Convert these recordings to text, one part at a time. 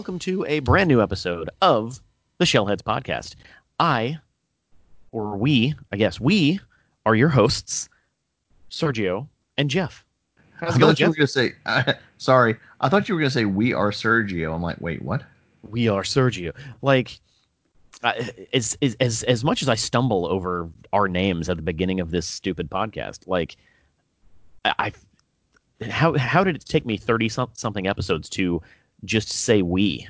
Welcome to a brand new episode of the Shellheads Podcast. I, or we, I guess we, are your hosts, Sergio and Jeff. How's I thought you were going to say, uh, sorry, I thought you were going to say, we are Sergio. I'm like, wait, what? We are Sergio. Like, uh, as, as, as much as I stumble over our names at the beginning of this stupid podcast, like, I, how how did it take me 30 something episodes to just say we?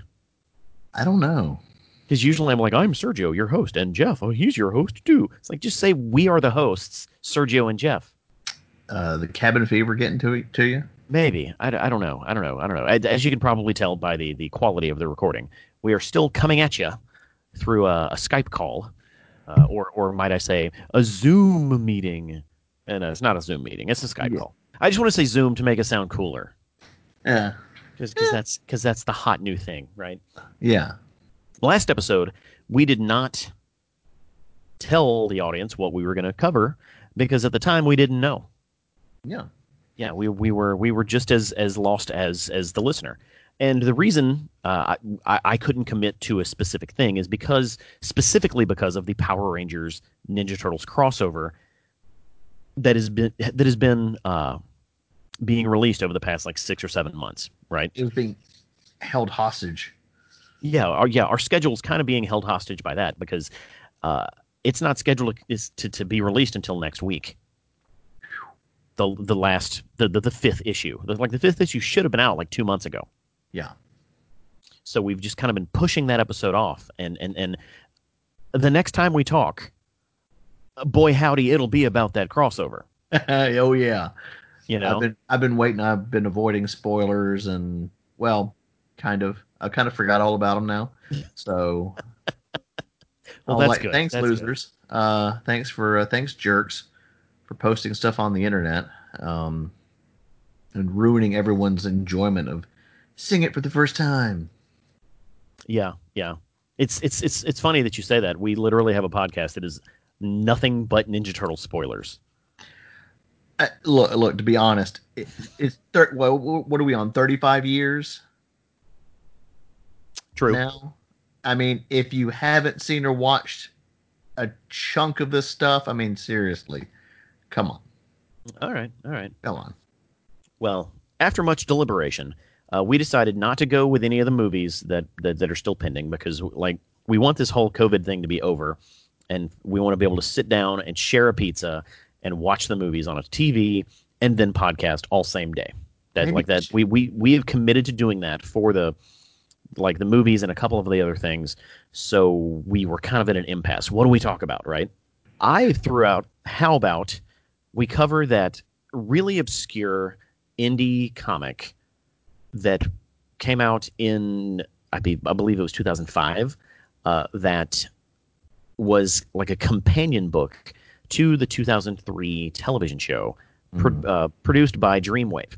I don't know. Because usually I'm like, I'm Sergio, your host, and Jeff, oh, he's your host too. It's like, just say we are the hosts, Sergio and Jeff. Uh, the cabin fever getting to to you? Maybe. I, I don't know. I don't know. I don't know. As you can probably tell by the, the quality of the recording, we are still coming at you through a, a Skype call, uh, or, or might I say, a Zoom meeting. And uh, it's not a Zoom meeting, it's a Skype yeah. call. I just want to say Zoom to make it sound cooler. Yeah. Because yeah. that's because that's the hot new thing, right? Yeah. Last episode, we did not tell the audience what we were going to cover because at the time we didn't know. Yeah. Yeah, we we were we were just as as lost as as the listener. And the reason uh, I, I couldn't commit to a specific thing is because specifically because of the Power Rangers Ninja Turtles crossover that has been that has been uh, being released over the past like six or seven months, right? It was being held hostage. Yeah, our, yeah, our schedule is kind of being held hostage by that because uh, it's not scheduled is to, to be released until next week. The the last the the, the fifth issue, like the fifth issue, should have been out like two months ago. Yeah. So we've just kind of been pushing that episode off, and and and the next time we talk, boy howdy, it'll be about that crossover. oh yeah, you know, I've been I've been waiting. I've been avoiding spoilers, and well, kind of. I kind of forgot all about them now. So, well, that's like, good. Thanks, that's losers. Good. Uh, thanks for uh, thanks, jerks, for posting stuff on the internet, um, and ruining everyone's enjoyment of seeing it for the first time. Yeah, yeah. It's it's it's it's funny that you say that. We literally have a podcast that is nothing but Ninja Turtle spoilers. Uh, look, look. To be honest, it, it's thir- well, what are we on? Thirty-five years. True. Now, I mean, if you haven't seen or watched a chunk of this stuff, I mean, seriously, come on. All right, all right. Come on. Well, after much deliberation, uh, we decided not to go with any of the movies that, that that are still pending because, like, we want this whole COVID thing to be over and we want to be able to sit down and share a pizza and watch the movies on a TV and then podcast all same day. That Maybe like that we we we have committed to doing that for the like the movies and a couple of the other things. So we were kind of at an impasse. What do we talk about, right? I threw out how about we cover that really obscure indie comic that came out in I, be, I believe it was 2005 uh, that was like a companion book to the 2003 television show mm. pro- uh, produced by Dreamwave.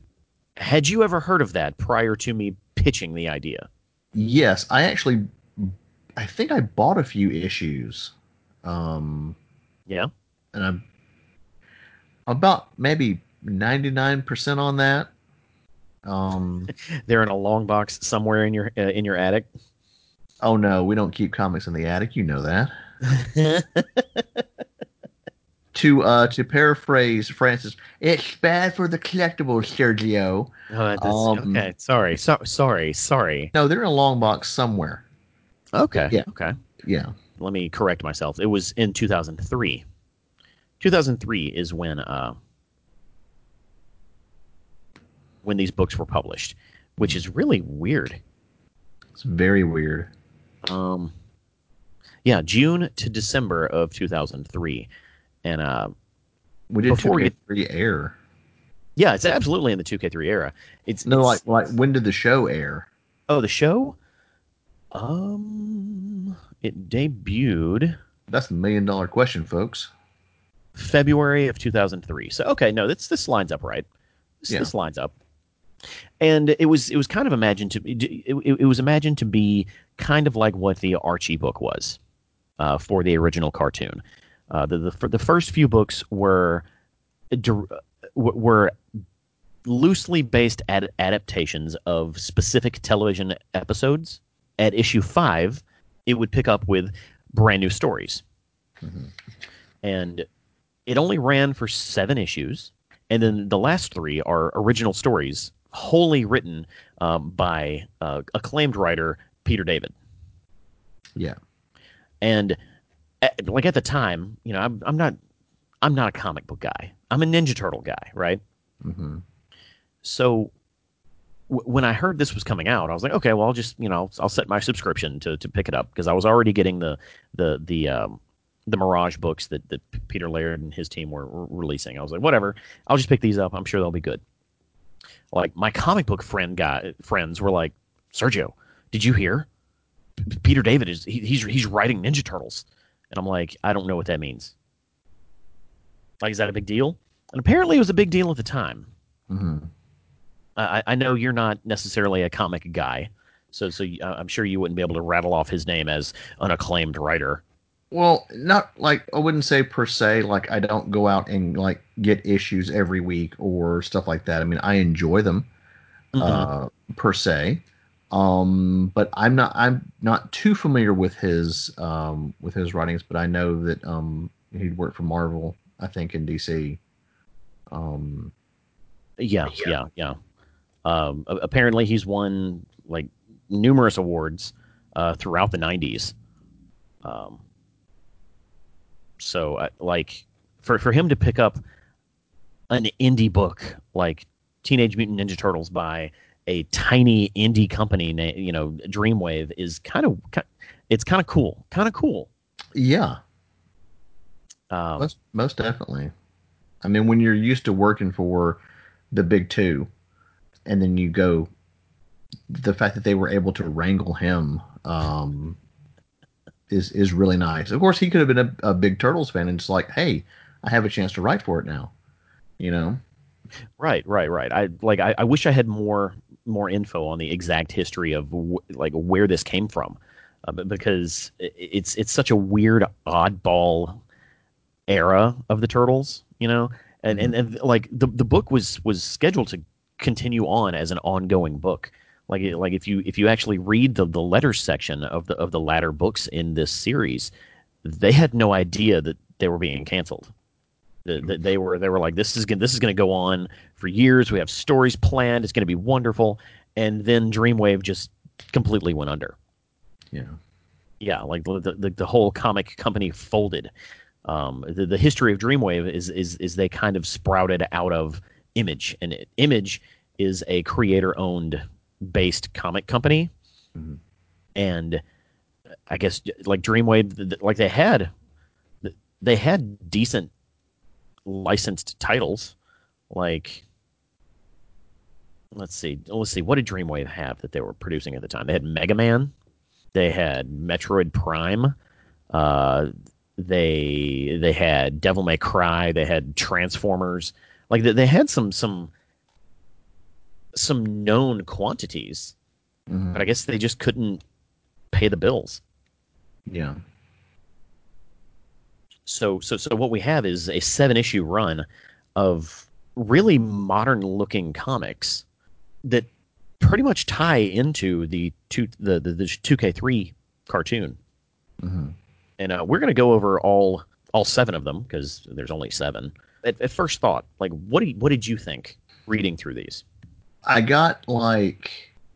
Had you ever heard of that prior to me pitching the idea? Yes, I actually, I think I bought a few issues. Um, yeah, and I'm about maybe 99% on that. Um, they're in a long box somewhere in your uh, in your attic. Oh no, we don't keep comics in the attic. You know that. to uh to paraphrase Francis, it's bad for the collectibles, Sergio. Oh, um, okay, sorry, so, sorry, sorry. No, they're in a long box somewhere. Okay. Yeah. Okay. Yeah. Let me correct myself. It was in 2003. 2003 is when uh when these books were published, which is really weird. It's very weird. Um yeah, June to December of 2003, and uh, we did 2K3 air. Yeah, it's absolutely in the 2K3 era. It's no, it's, like like when did the show air? Oh, the show. Um, it debuted. That's a million dollar question, folks. February of 2003. So okay, no, this this lines up right. This, yeah. this lines up. And it was it was kind of imagined to it, it, it was imagined to be kind of like what the Archie book was uh, for the original cartoon. Uh, the, the, the first few books were were loosely based ad- adaptations of specific television episodes. At issue five, it would pick up with brand new stories. Mm-hmm. And it only ran for seven issues. And then the last three are original stories, wholly written um, by uh, acclaimed writer Peter David. Yeah. And at, like at the time, you know, I'm, I'm not I'm not a comic book guy. I'm a Ninja Turtle guy, right? Mm-hmm. So w- when I heard this was coming out, I was like, okay, well, I'll just you know I'll set my subscription to to pick it up because I was already getting the the the um, the Mirage books that that Peter Laird and his team were, were releasing. I was like, whatever, I'll just pick these up. I'm sure they'll be good. Like my comic book friend guy friends were like, Sergio, did you hear? P- Peter David is he, he's he's writing Ninja Turtles, and I'm like, I don't know what that means. Like, is that a big deal? And apparently, it was a big deal at the time. Mm-hmm. I, I know you're not necessarily a comic guy, so so I'm sure you wouldn't be able to rattle off his name as an acclaimed writer. Well, not like I wouldn't say per se. Like I don't go out and like get issues every week or stuff like that. I mean, I enjoy them mm-hmm. uh, per se, um, but I'm not I'm not too familiar with his um, with his writings. But I know that um, he'd worked for Marvel I think in DC. Um, yeah, yeah, yeah. Um, apparently, he's won like numerous awards uh, throughout the '90s. Um, so, uh, like, for for him to pick up an indie book like Teenage Mutant Ninja Turtles by a tiny indie company, you know, Dreamwave, is kind of it's kind of cool, kind of cool. Yeah, um, most, most definitely. I mean, when you're used to working for the big two, and then you go, the fact that they were able to wrangle him um, is is really nice. Of course, he could have been a, a big Turtles fan and just like, hey, I have a chance to write for it now. You know. Right, right, right. I like. I, I wish I had more more info on the exact history of w- like where this came from, uh, because it's it's such a weird oddball era of the turtles you know? And, mm-hmm. and, and like the the book was was scheduled to continue on as an ongoing book. Like like if you if you actually read the the letters section of the of the latter books in this series they had no idea that they were being canceled that they were they were like this is gonna, this is going to go on for years. We have stories planned. It's going to be wonderful. And then dreamwave just completely went under. Yeah. Yeah like the, the, the whole comic company folded. Um, the, the history of Dreamwave is, is is they kind of sprouted out of Image, and Image is a creator-owned based comic company, mm-hmm. and I guess like Dreamwave, like they had they had decent licensed titles, like let's see, let's see, what did Dreamwave have that they were producing at the time? They had Mega Man, they had Metroid Prime, uh, they they had Devil May Cry. They had Transformers. Like they, they had some some some known quantities, mm-hmm. but I guess they just couldn't pay the bills. Yeah. So so so what we have is a seven issue run of really modern looking comics that pretty much tie into the two the the two K three cartoon. Mm-hmm and uh, we're going to go over all all seven of them because there's only seven. At, at, first thought, like what do you, what did you think reading through these? I got like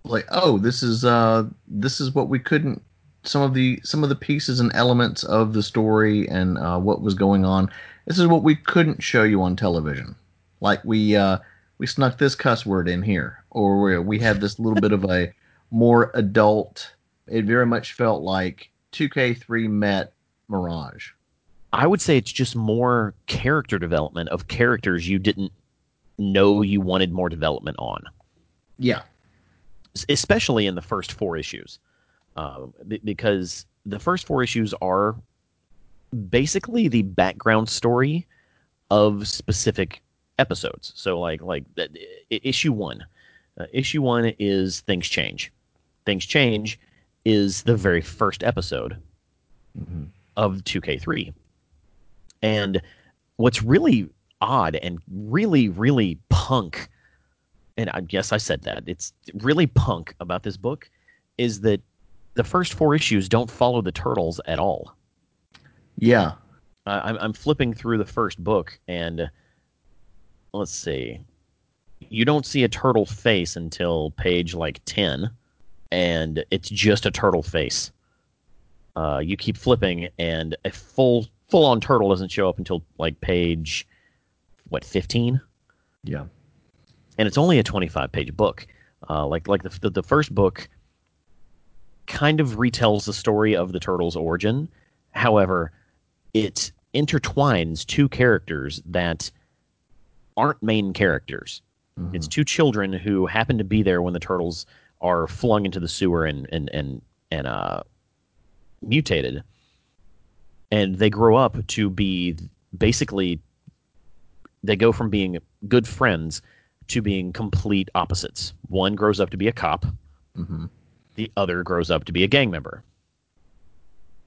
like oh this is uh this is what we couldn't some of the some of the pieces and elements of the story and uh, what was going on. This is what we couldn't show you on television. Like we uh, we snuck this cuss word in here, or we had this little bit of a more adult. It very much felt like 2K3 met Mirage? I would say it's just more character development of characters you didn't know you wanted more development on. Yeah. Especially in the first four issues. Uh, because the first four issues are basically the background story of specific episodes. So, like, like uh, issue one. Uh, issue one is Things Change. Things Change is the very first episode. Mm-hmm of 2K3. And what's really odd and really, really punk and I guess I said that it's really punk about this book is that the first four issues don't follow the turtles at all. Yeah. Uh, I'm, I'm flipping through the first book, and let's see. You don't see a turtle face until page like 10, and it's just a turtle face. Uh, you keep flipping, and a full full on turtle doesn't show up until like page what 15 Yeah. and it's only a 25 page book uh, like like the, the, the first book kind of retells the story of the turtles origin however it intertwines two characters that aren't main characters Mhm. it's two children who happen to be there when the turtles are flung into the sewer and and and and uh, mutated, and they grow up to be basically they go from being good friends to being complete opposites. One grows up to be a cop, Mhm. The other grows up to be a gang member,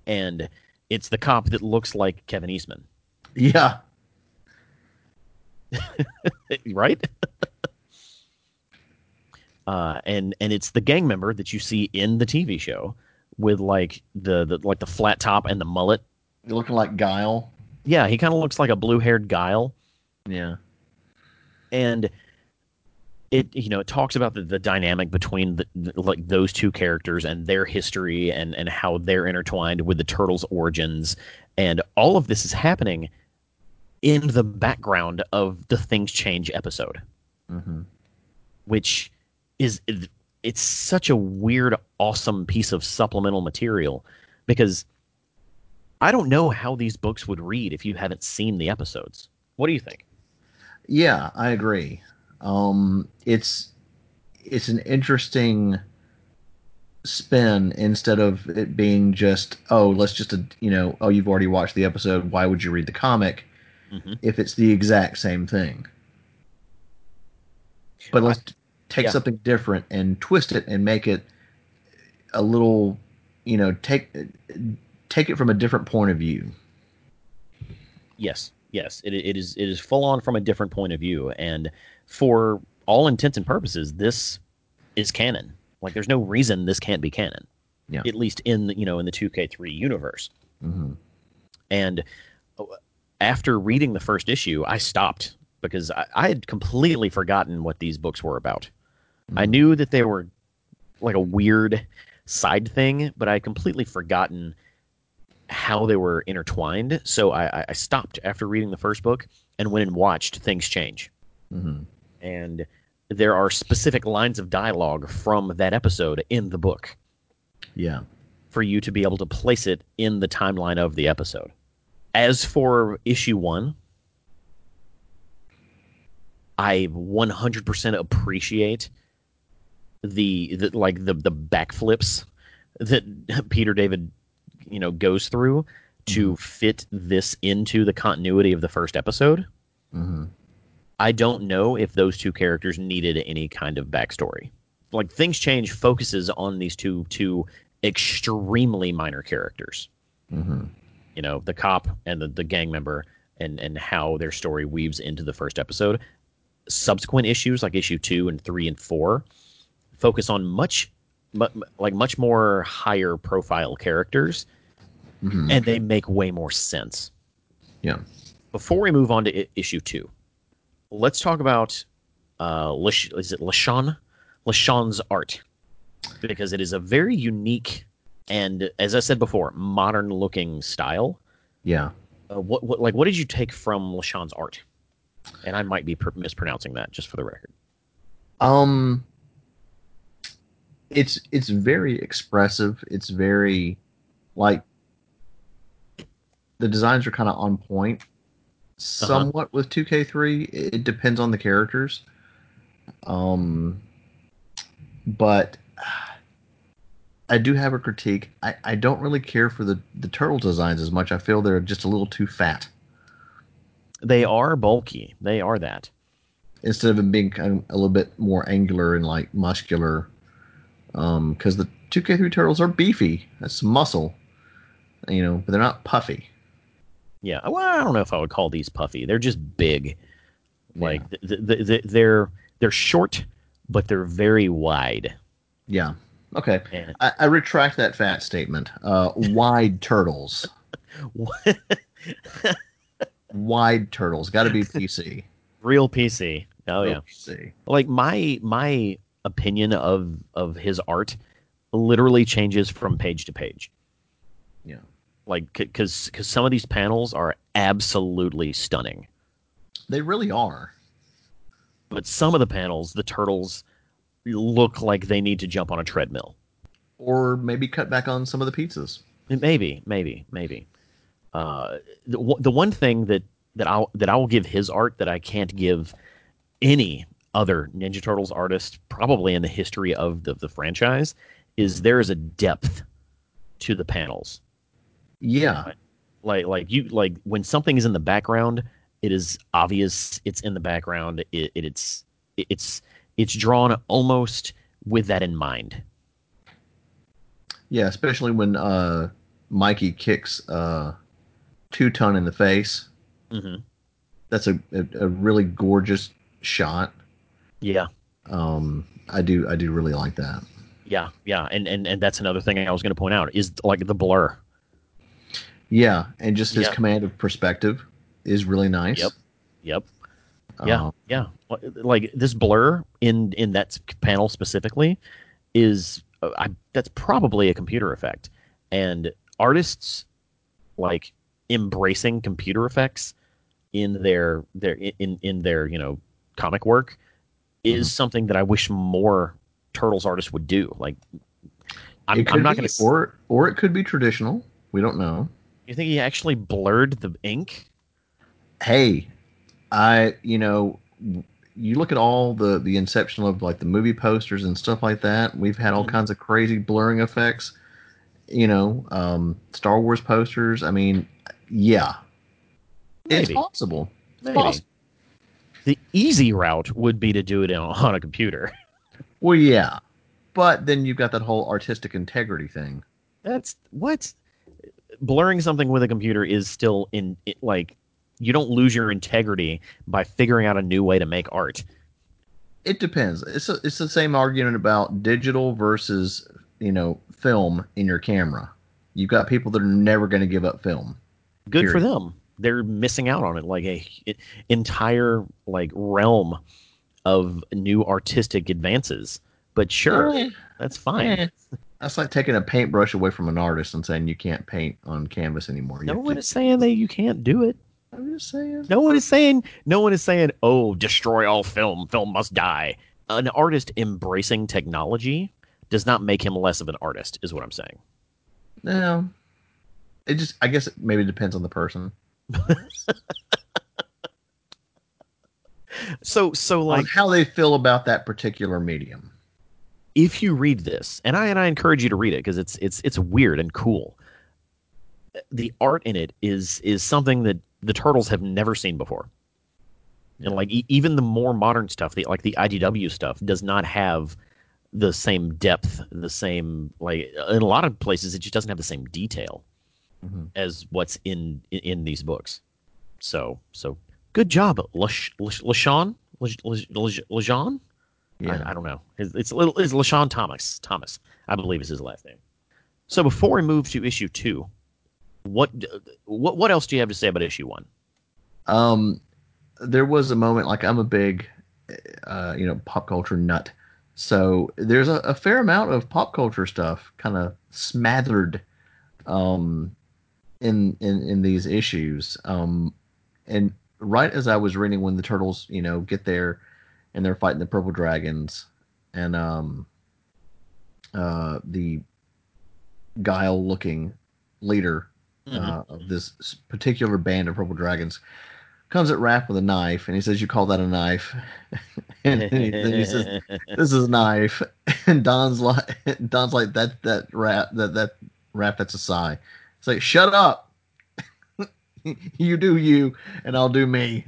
and it's the cop that looks like Kevin Eastman, Yeah. right? uh, and and it's the gang member that you see in the TV show with like the, the like the flat top and the mullet. You're looking like Guile. Yeah, he kind of looks like a blue-haired guile, Yeah. and it you know it talks about the, the dynamic between the, the, like those two characters and their history and and how they're intertwined with the turtles' origins, and all of this is happening in the background of the Things Change episode. hmm which is it's such a weird awesome piece of supplemental material because i don't know how these books would read if you haven't seen the episodes what do you think Yeah, I agree. Um, it's it's an interesting spin instead of it being just oh let's just you know oh you've already watched the episode why would you read the comic? Mhm. if it's the exact same thing. But let's t- take yeah. something different and twist it and make it a little you know take take it from a different point of view. Yes yes. It, it is it is full on from a different point of view. And for all intents and purposes this is canon like there's no reason this can't be canon Yeah. at least in the, you know in the 2k3 universe hmm And uh, after reading the first issue, I stopped because I, I had completely forgotten what these books were about. I Mhm. knew that they were like a weird side thing, but I had completely forgotten how they were intertwined. So I, I- I stopped after reading the first book and went and watched Things Change. hmm And there are specific lines of dialogue from that episode in the book yeah for you to be able to place it in the timeline of the episode. As for issue one, I 100% appreciate the, the like the the backflips that Peter David you know goes through to fit this into the continuity of the first episode. hmm I don't know if those two characters needed any kind of backstory. Like things change focuses on these two two extremely minor characters. hmm You know, the cop and the, the gang member and and how their story weaves into the first episode. Subsequent issues like issue 2 and 3 and 4 focus on much mu- like much more higher profile characters hmm and they make way more sense. Yeah. Before we move on to I- issue two, let's talk about uh, Lish- is it Lashon? Lashon's art because it is a very unique and, as I said before, modern looking style. yeah Uh, what, what like what did you take from Lashon's art? And I might be pr- mispronouncing that just for the record. Um, it's it's very expressive. It's very like the designs are kind of on point. Somewhat with 2K3, it it depends on the characters. Um, but I do have a critique. I, I don't really care for the the turtle designs as much. I feel they're just a little too fat They are bulky. They are that. instead of being kind of a little bit more angular and like muscular. Um, because the 2K3 turtles are beefy. That's muscle, you know, but they're not puffy. Yeah. Well, I don't know if I would call these puffy. They're just big. Like th th th th- they're they're short but they're very wide. Yeah. Okay. And I, I retract that fat statement. Uh, wide turtles. Wide turtles. Got to be PC. real PC. Oh Real yeah. PC. Like my my opinion of of his art literally changes from page to page. Like because because some of these panels are absolutely stunning, They really are. but some of the panels, the turtles look like they need to jump on a treadmill. Or maybe cut back on some of the pizzas. Maybe, maybe, maybe. Uh, the one- the one thing that that I that I will give his art that I can't give any other Ninja Turtles artist probably in the history of the the franchise is there is a depth to the panels. Yeah. Like like you like when something is in the background, it is obvious it's in the background. It, it it's it, it's it's drawn almost with that in mind. Yeah, especially when uh, Mikey kicks uh, Two Ton in the face. Mm-hmm. That's a, a, a really gorgeous shot. Yeah. Um, I do I do really like that. Yeah, yeah, and, and and that's another thing I was going to point out is like the blur. Yeah, and just his Yeah. command of perspective is really nice. Yep. Yep. Yeah. Um, yeah. Like this blur in in that panel specifically is uh, I, that's probably a computer effect, and artists like embracing computer effects in their their in in their you know comic work is Mm-hmm. something that I wish more turtles artists would do. Like, I'm, I'm not going to. or or it could be traditional. We don't know. You think he actually blurred the ink? Hey, I you know you look at all the the inception of like the movie posters and stuff like that. We've had all Mhm. kinds of crazy blurring effects. You know, um, Star Wars posters. I mean, yeah, it's Maybe. possible. It's Maybe. possible. The easy route would be to do it on, on a computer. Well, yeah, but then you've got that whole artistic integrity thing. That's what blurring something with a computer is still in it, like you don't lose your integrity by figuring out a new way to make art. It depends. It's a, it's the same argument about digital versus you know film in your camera. You've got people that are never going to give up film. Good for them. They're missing out on it like a i- entire like realm of new artistic advances. But sure, Eh, that's fine. eh. That's like taking a paintbrush away from an artist and saying you can't paint on canvas anymore. You No one to- is saying that you can't do it. I'm just saying. No one is saying no one is saying, "Oh, destroy all film. Film must die." An artist embracing technology does not make him less of an artist, is what I'm saying. No. It just, I guess, it maybe depends on the person. So, so like, how they feel about that particular medium. If you read this, and I and I encourage you to read it because it's it's it's weird and cool. The art in it is is something that the turtles have never seen before. And like e- even the more modern stuff, the like the IDW stuff, does not have the same depth, the same like in a lot of places it just doesn't have the same detail Mhm. as what's in in, in these books. So so good job, Lash- Lash- LeSean, Lash- Lash- Lash- LeSean. Yeah. I, I don't know. It's, it's little it's LeSean Thomas. Thomas, I believe is his last name. So before we move to issue two, what what what else do you have to say about issue one? Um, there was a moment like I'm a big, uh, you know, pop culture nut. So there's a, a fair amount of pop culture stuff kind of smothered, um, in in in these issues. Um, and right as I was reading when the turtles, you know, get there, and they're fighting the purple dragons, and um, uh, the guile looking leader uh, of this particular band of purple dragons comes at Raph with a knife and he says, "You call that a knife?" and then he, then he says, "This is a knife." And Don's like, "Don's like that that Raph that that Raph that's a sai." It's like, "Shut up." you do you, and I'll do me.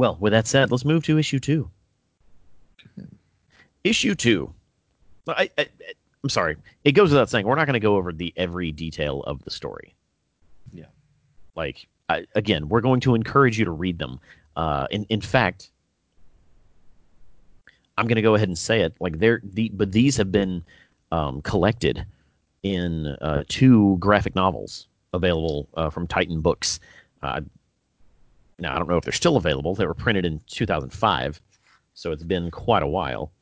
Well, with that said, let's move to issue two. Issue two. I, I, I'm sorry. It goes without saying we're not going to go over the every detail of the story. Yeah. Like I, again, we're going to encourage you to read them. Uh, in in fact, I'm going to go ahead and say it. Like they're the, but these have been um, collected in uh, two graphic novels available uh, from Titan Books. Uh, now I don't know if they're still available. They were printed in 2005, so it's been quite a while.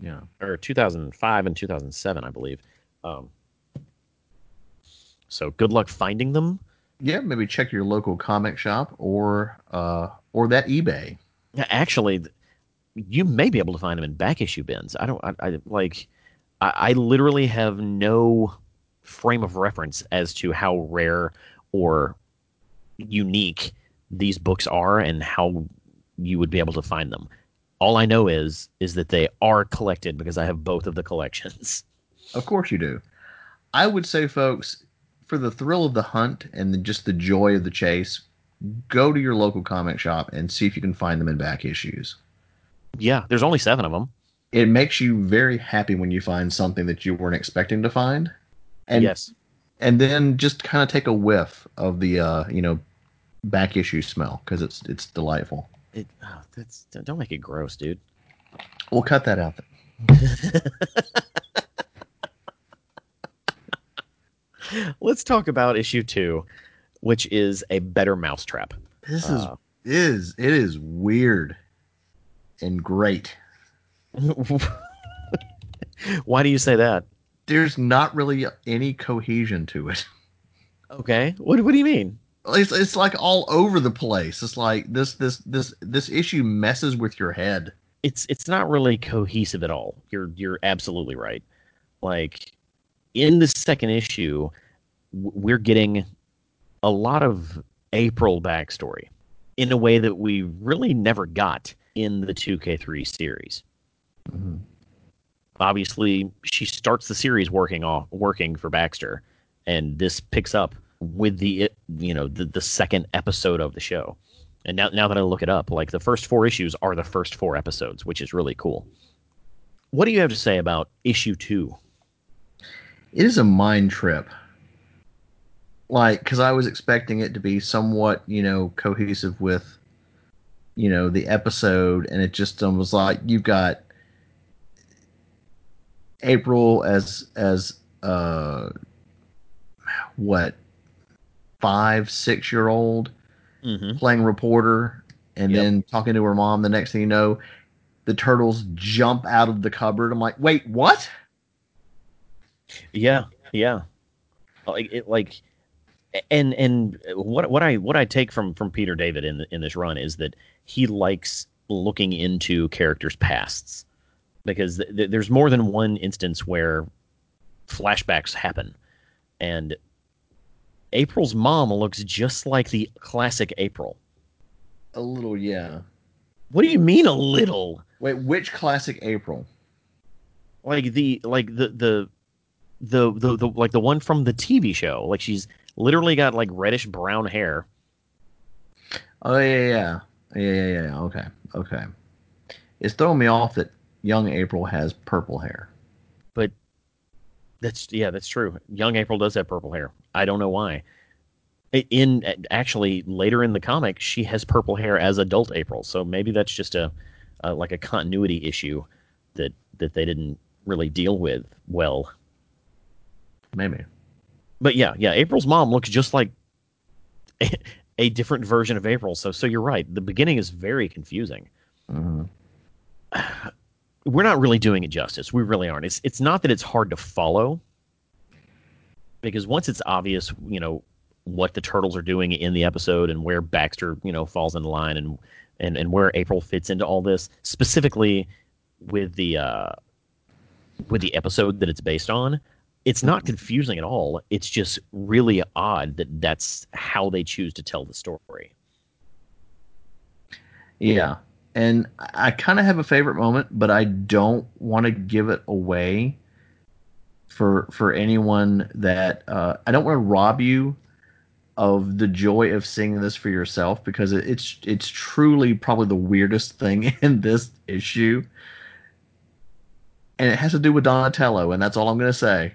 Yeah. Or 2005 and 2007, I believe. Um, so good luck finding them. Yeah, maybe check your local comic shop or uh, or that eBay. Yeah, actually, you may be able to find them in back issue bins. I don't. I, I like. I, I literally have no frame of reference as to how rare or unique these books are and how you would be able to find them. All I know is is that they are collected because I have both of the collections. Of course you do. I would say, folks, for the thrill of the hunt and the, just the joy of the chase, go to your local comic shop and see if you can find them in back issues. Yeah, there's only seven of them. It makes you very happy when you find something that you weren't expecting to find. And yes. and then just kind of take a whiff of the uh, you know back issue smell because it's it's delightful. It, oh, that's don't make it gross, dude. We'll cut that out. Then. Let's talk about issue two, which is a better mousetrap. This Uh, is is it is weird and great. Why do you say that? There's not really any cohesion to it. Okay. What what do you mean? It's it's like all over the place. It's like this this this this issue messes with your head. It's it's not really cohesive at all. You're you're absolutely right. Like in the second issue, we're getting a lot of April backstory in a way that we really never got in the 2K3 series. Mm-hmm. Obviously, she starts the series working off working for Baxter, and this picks up with the you know the, the second episode of the show. And now now that I look it up, like the first four issues are the first four episodes, which is really cool. What do you have to say about issue two? It is a mind trip. Like, because I was expecting it to be somewhat, you know, cohesive with, you know, the episode, and it just um, was like you've got April as as uh, what five six year old Mm-hmm. playing reporter and Yep. then talking to her mom. The next thing you know, the turtles jump out of the cupboard. I'm like, wait, what? Yeah, yeah. Like it, like, and and what what I what I take from from Peter David in in this run is that he likes looking into characters' pasts because th- th- there's more than one instance where flashbacks happen, and April's mom looks just like the classic April. A little, yeah. What do you mean a little? Wait, which classic April? like the like the the the the, the like the one from the TV show. Like she's literally got like reddish brown hair. Oh yeah, yeah, yeah, yeah, yeah. yeah. Okay, okay. It's throwing me off that young April has purple hair. But that's yeah, that's true. Young April does have purple hair. I don't know why. In actually later in the comic, she has purple hair as adult April. So maybe that's just a, a like a continuity issue that that they didn't really deal with well. Maybe. But yeah, yeah, April's mom looks just like a, a different version of April. So so you're right. The beginning is very confusing. hmm we're not really doing it justice. We really aren't. It's it's not that it's hard to follow because once it's obvious, you know, what the turtles are doing in the episode and where Baxter, you know, falls in line and and and where April fits into all this, specifically with the uh with the episode that it's based on, it's not confusing at all. It's just really odd that that's how they choose to tell the story. Yeah. And I kind of have a favorite moment, but I don't want to give it away for for anyone that uh, I don't want to rob you of the joy of seeing this for yourself because it, it's it's truly probably the weirdest thing in this issue, and it has to do with Donatello, and that's all I'm going to say.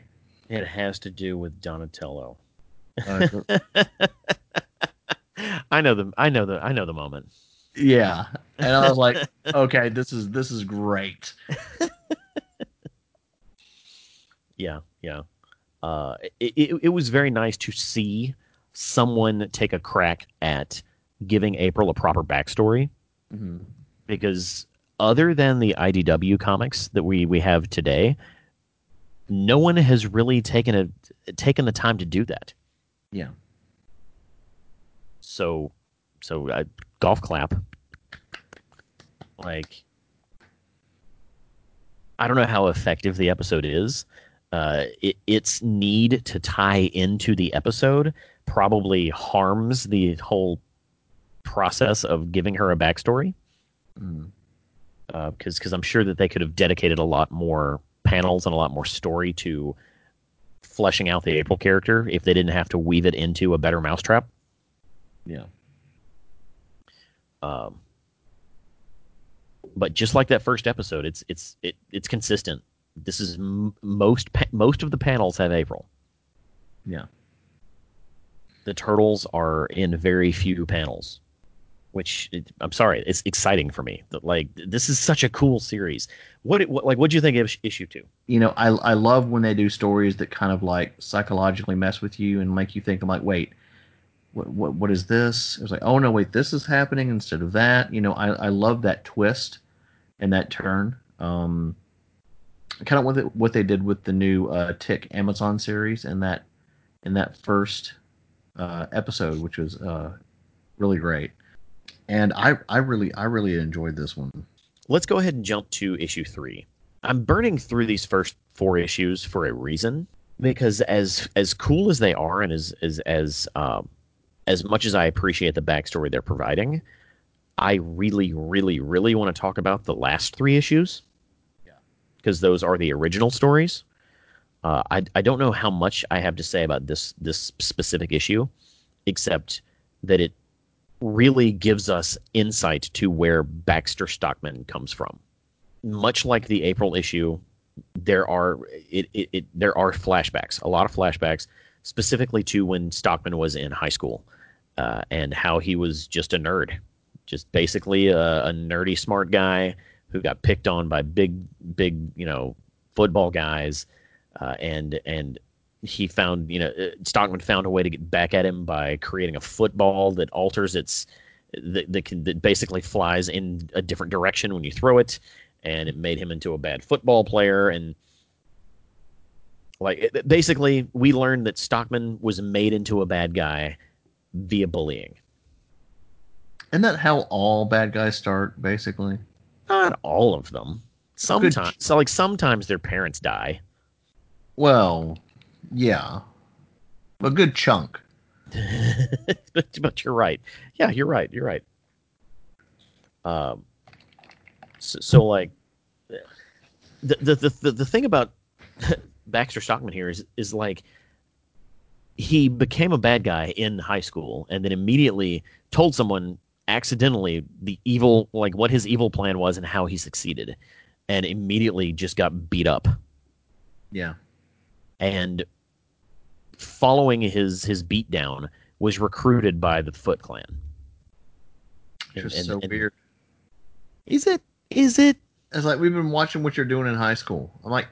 It has to do with Donatello. Uh, I know the I know the I know the moment. Yeah, and I was like, okay, this is this is great. Yeah, yeah. Uh, it, it, it was very nice to see someone take a crack at giving April a proper backstory Mm-hmm. because other than the IDW comics that we, we have today, no one has really taken a taken the time to do that. Yeah, So, so uh, golf clap. Like, I don't know how effective the episode is. Uh, it, its need to tie into the episode probably harms the whole process of giving her a backstory. Mm. Because because I'm sure that they could have dedicated a lot more panels and a lot more story to fleshing out the April character if they didn't have to weave it into a better mousetrap. yeah, Um, but just like that first episode, it's it's it, it's consistent. This is m- most pa- most of the panels have April. yeah. The turtles are in very few panels, which it, I'm sorry, it's exciting for me. That, Like this is such a cool series. What, what like what do you think of issue- two? You know, I I love when they do stories that kind of like psychologically mess with you and make you think. I'm like, wait, what what what is this? It was like, oh no, wait, this is happening instead of that. You know, I I love that twist and that turn. Um, kind of what they, what they did with the new uh, Tick Amazon series and that in that first uh, episode, which was uh, really great. And I I really I really enjoyed this one. Let's go ahead and jump to issue three. I'm burning through these first four issues for a reason because as as cool as they are and as as as um, as much as I appreciate the backstory they're providing, I really really really want to talk about the last three issues. Because those are the original stories. Uh, I I don't know how much I have to say about this this specific issue, except that it really gives us insight to where Baxter Stockman comes from. Much like the April issue, there are it, it, it there are flashbacks, a lot of flashbacks, specifically to when Stockman was in high school, uh, and how he was just a nerd, just basically a, a nerdy smart guy who got picked on by big big you know football guys, uh, and and he found you know uh, Stockman found a way to get back at him by creating a football that alters its that, that, can, that basically flies in a different direction when you throw it and it made him into a bad football player and like it, basically we learned that Stockman was made into a bad guy via bullying Isn't that how all bad guys start, basically? Not all of them sometimes so like sometimes their parents die Well, yeah. A good chunk. but, but you're right. Yeah, you're right. You're right. Um, so, so like the, the the the the thing about Baxter Stockman here is is like he became a bad guy in high school and then immediately told someone accidentally the evil like what his evil plan was and how he succeeded and immediately just got beat up Yeah. and following his his beatdown was recruited by the Foot Clan. Which And- so and- weird. Is it? Is it? It's like we've been watching what you're doing in high school. I'm like,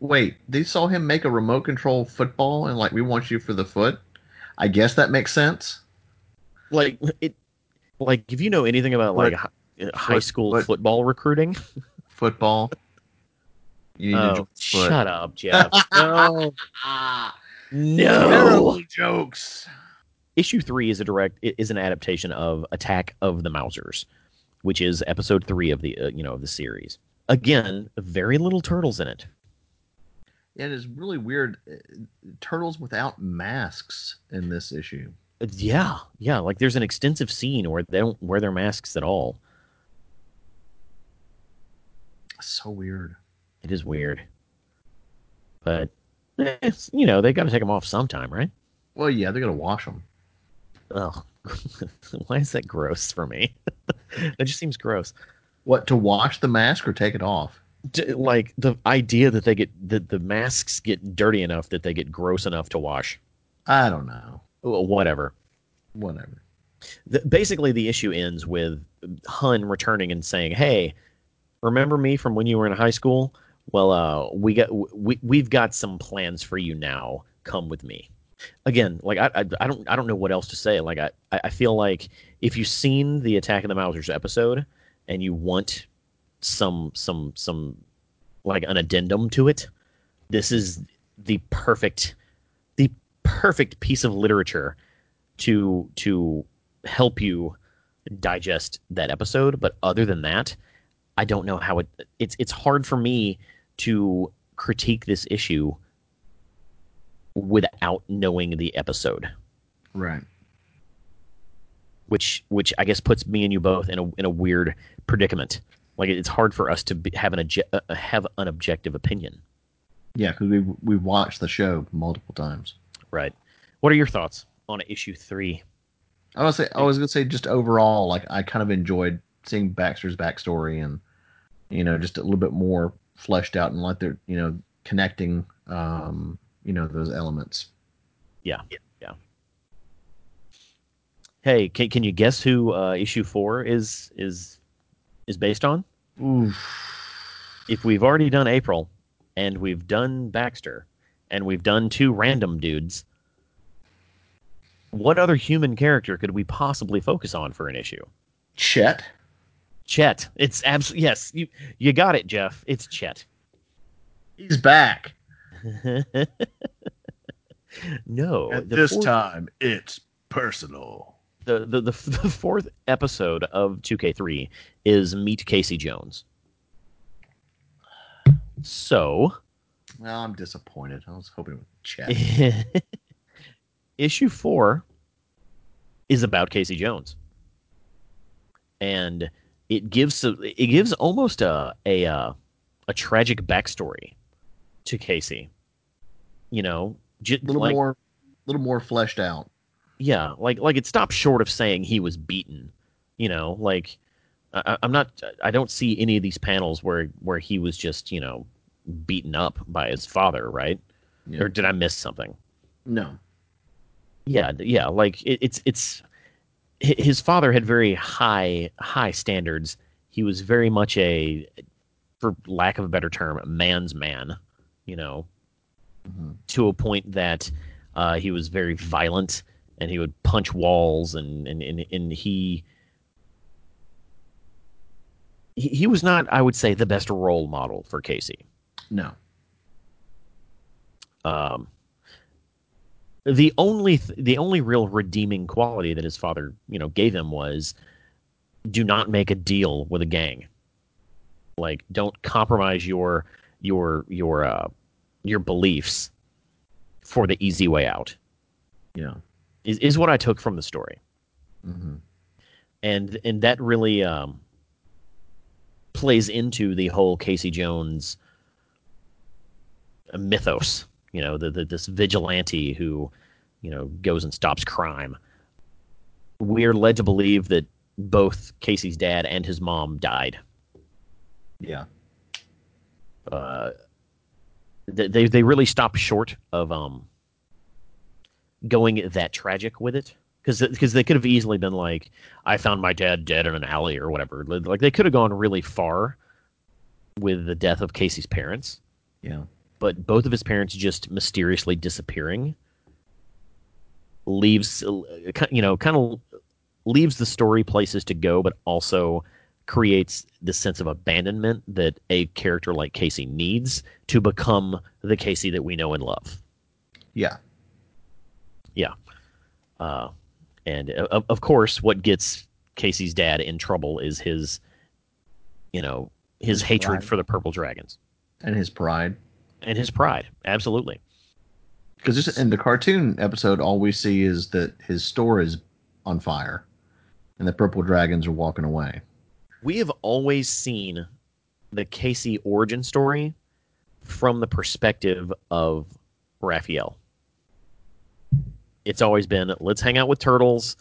wait, they saw him make a remote control football, and like we want you for the foot. I guess that makes sense. Like it? Like if you know anything about like hi- high Foot- school foot- football recruiting, Football. Oh, join the foot. shut up, Jeff. no, no. terrible jokes. Issue three is a direct is an adaptation of Attack of the Mousers, which is episode three of the uh, you know of the series. Again, very little turtles in it. Yeah, it is really weird. Uh, Turtles without masks in this issue. Yeah, yeah. Like there's an extensive scene where they don't wear their masks at all. So weird. It is weird, but you know they got to take them off sometime, right? Well, yeah, they're gonna wash them. Oh, why is that gross for me? that just seems gross. What to wash the mask or take it off? D- like the idea that they get that the masks get dirty enough that they get gross enough to wash. I don't know. Whatever. Whatever. The, basically, the issue ends with Hun returning and saying, "Hey, remember me from when you were in high school? Well, uh, we got we we've got some plans for you now. Come with me." Again, like I, I, I don't I don't know what else to say. Like I I feel like if you've seen the Attack of the Mousers episode and you want some some some like an addendum to it, this is the perfect perfect piece of literature to to help you digest that episode. But other than that, I don't know how it. It's it's hard for me to critique this issue without knowing the episode. Right. Which which I guess puts me and you both in a in a weird predicament. Like it's hard for us to be, have an uh, have an objective opinion. Yeah, because we we've watched the show multiple times. Right. What are your thoughts on issue three? I was say I was gonna say just overall, like I kind of enjoyed seeing Baxter's backstory and you know just a little bit more fleshed out and like they're you know connecting um you know those elements. Yeah, yeah. Hey, can can you guess who uh, issue four is is is based on? Oof. If we've already done April, and we've done Baxter, and we've done two random dudes, what other human character could we possibly focus on for an issue? Chet. Chet. It's absolutely yes. You you got it, Jeff. It's Chet. He's back. no. At this fourth, time, it's personal. The, the the the fourth episode of 2K3 is Meet Casey Jones. So, well, I'm disappointed. I was hoping with Chet. issue four is about Casey Jones, and it gives it gives almost a a uh, a tragic backstory to Casey. You know, j- a little like, more, little more fleshed out. Yeah, like like it stops short of saying he was beaten. You know, like I, I'm not. I don't see any of these panels where where he was just you know beaten up by his father, right? Yeah. Or did I miss something? No. Yeah, yeah. Like it, it's it's his father had very high high standards. He was very much a, for lack of a better term, a man's man. You know, mm-hmm. to a point that uh, he was very violent and he would punch walls and and and, and he, he he was not, I would say, the best role model for Casey. No. Um, the only th- the only real redeeming quality that his father you know gave him was do not make a deal with a gang like don't compromise your your your uh your beliefs for the easy way out yeah is, is what i took from the story mm-hmm. and and that really um plays into the whole casey jones mythos you know, the, the, this vigilante who, you know, goes and stops crime. We're led to believe that both Casey's dad and his mom died. Yeah. Uh, they they really stop short of um going that tragic with it because because they could have easily been like I found my dad dead in an alley or whatever like they could have gone really far with the death of Casey's parents yeah but both of his parents just mysteriously disappearing leaves you know kind of leaves the story places to go but also creates the sense of abandonment that a character like Casey needs to become the Casey that we know and love. Yeah. Yeah. Uh, and uh, of course, what gets Casey's dad in trouble is his, you know, his, his hatred pride. for the purple dragons and his pride and his pride. Absolutely. Because in the cartoon episode, all we see is that his store is on fire, and the purple dragons are walking away. We have always seen the Casey origin story from the perspective of Raphael. It's always been let's hang out with turtles,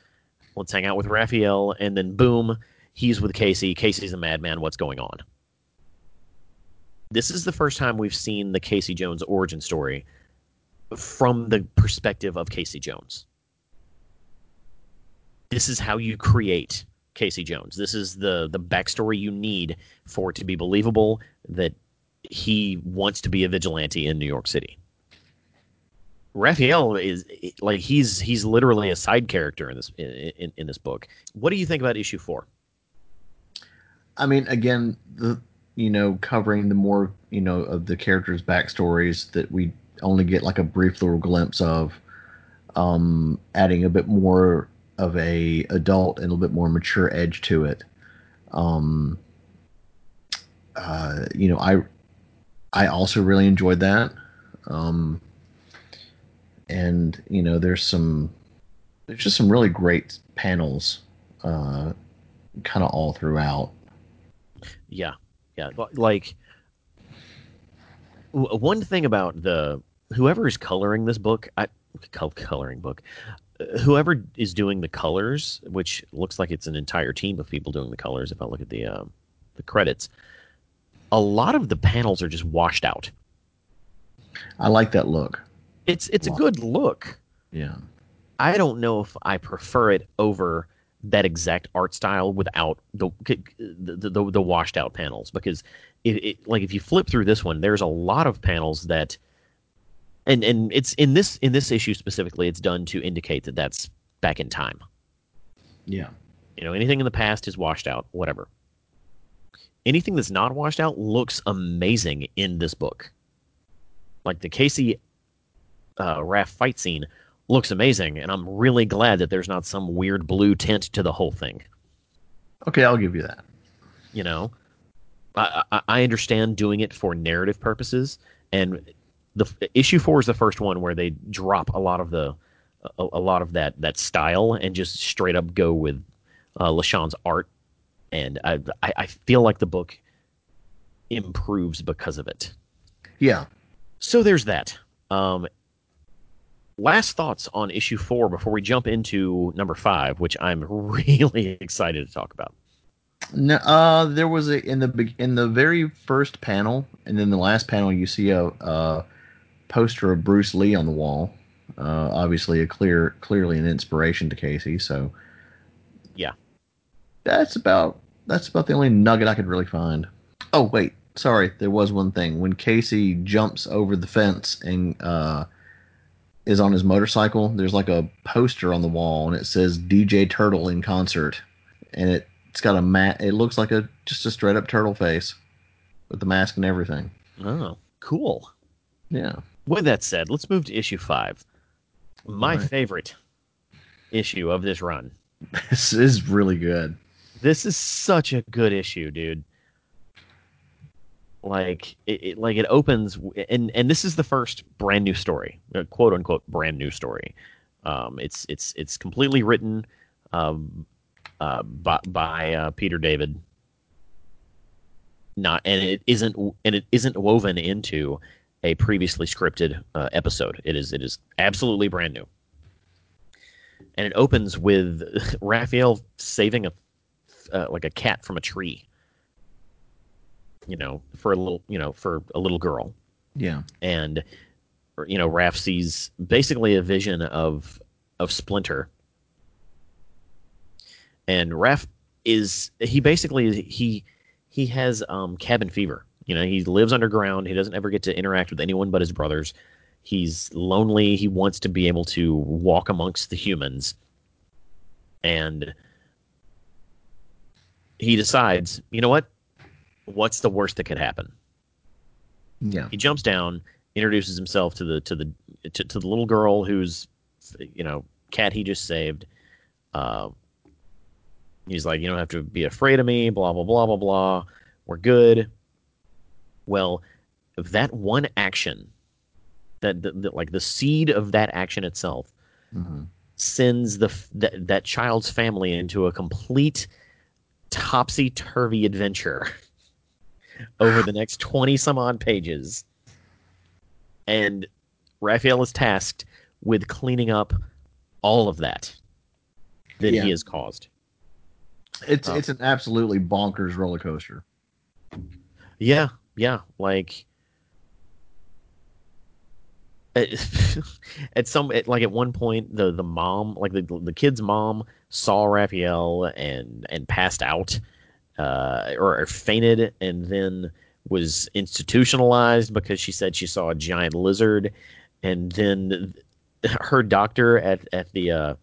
let's hang out with Raphael, and then boom, he's with Casey. Casey's a madman. What's going on? This is the first time we've seen the Casey Jones origin story from the perspective of Casey Jones. this is how you create Casey Jones. This is the the backstory you need for it to be believable that he wants to be a vigilante in New York City. Raphael is like he's he's literally a side character in this in, in this book. What do you think about issue four? I mean, again, the you know covering the more you know of the characters' backstories that we only get like a brief little glimpse of, um, adding a bit more of a adult and a little bit more mature edge to it. Um, uh, you know, I I also really enjoyed that. Um, and you know, there's some there's just some really great panels, uh, kind of all throughout. Yeah, yeah, like one thing about the whoever is coloring this book, I coloring book, whoever is doing the colors, which looks like it's an entire team of people doing the colors. If I look at the uh, the credits, a lot of the panels are just washed out. I like that look. It's it's a, a good look. Yeah. I don't know if I prefer it over that exact art style without the the, the, the washed out panels because it, it, like if you flip through this one, there's a lot of panels that and and it's in this in this issue specifically it's done to indicate that that's back in time. Yeah. You know anything in the past is washed out whatever. Anything that's not washed out looks amazing in this book. Like the casey uh, Raph fight scene looks amazing and i'm really glad that there's not some weird blue tint to the whole thing okay i'll give you that you know I, I, I understand doing it for narrative purposes and the issue four is the first one where they drop a lot of the a, a lot of that that style and just straight up go with uh, LeSean's art, and I, I I feel like the book improves because of it. Yeah. So there's that. Um, last thoughts on issue four before we jump into number five, which I'm really excited to talk about. No, uh, there was a in the in the very first panel, and then the last panel, you see a, a poster of Bruce Lee on the wall. Uh, obviously, a clear, clearly an inspiration to Casey. So, yeah, that's about that's about the only nugget I could really find. Oh wait, sorry, there was one thing. When Casey jumps over the fence and uh, is on his motorcycle, there's like a poster on the wall, and it says DJ Turtle in concert, and it it's got a mat. It looks like a just a straight up turtle face with the mask and everything. Oh, cool. Yeah. With that said, let's move to issue five. My right. favorite issue of this run. This is really good. This is such a good issue, dude. Like it, it like it opens, and and this is the first brand new story, quote unquote brand new story. Um, it's it's it's completely written um, uh, by, by uh, Peter David. Not and it isn't and it isn't woven into a previously scripted uh, episode. It is it is absolutely brand new, and it opens with Raphael saving a uh, like a cat from a tree. You know, for a little you know for a little girl. Yeah, and you know, Raph sees basically a vision of of Splinter, and Raph is he basically he he has um, cabin fever you know, he lives underground. He doesn't ever get to interact with anyone but his brothers. He's lonely. He wants to be able to walk amongst the humans. And he decides, you know what? What's the worst that could happen? Yeah. He jumps down, introduces himself to the to the to, to the little girl who's you know, cat he just saved. Uh, he's like, you don't have to be afraid of me, blah blah blah blah blah. We're good. Well, that one action, that, that, like the seed of that action itself, mm-hmm. sends the that, that child's family into a complete topsy turvy adventure over the next twenty some odd pages, and Raphael is tasked with cleaning up all of that that yeah. he has caused. It's um, it's an absolutely bonkers roller coaster. Yeah, yeah, like at, at some at, like at one point the the mom like the the kid's mom saw Raphael and and passed out uh, or, or fainted, and then was institutionalized because she said she saw a giant lizard, and then her doctor at at the uh,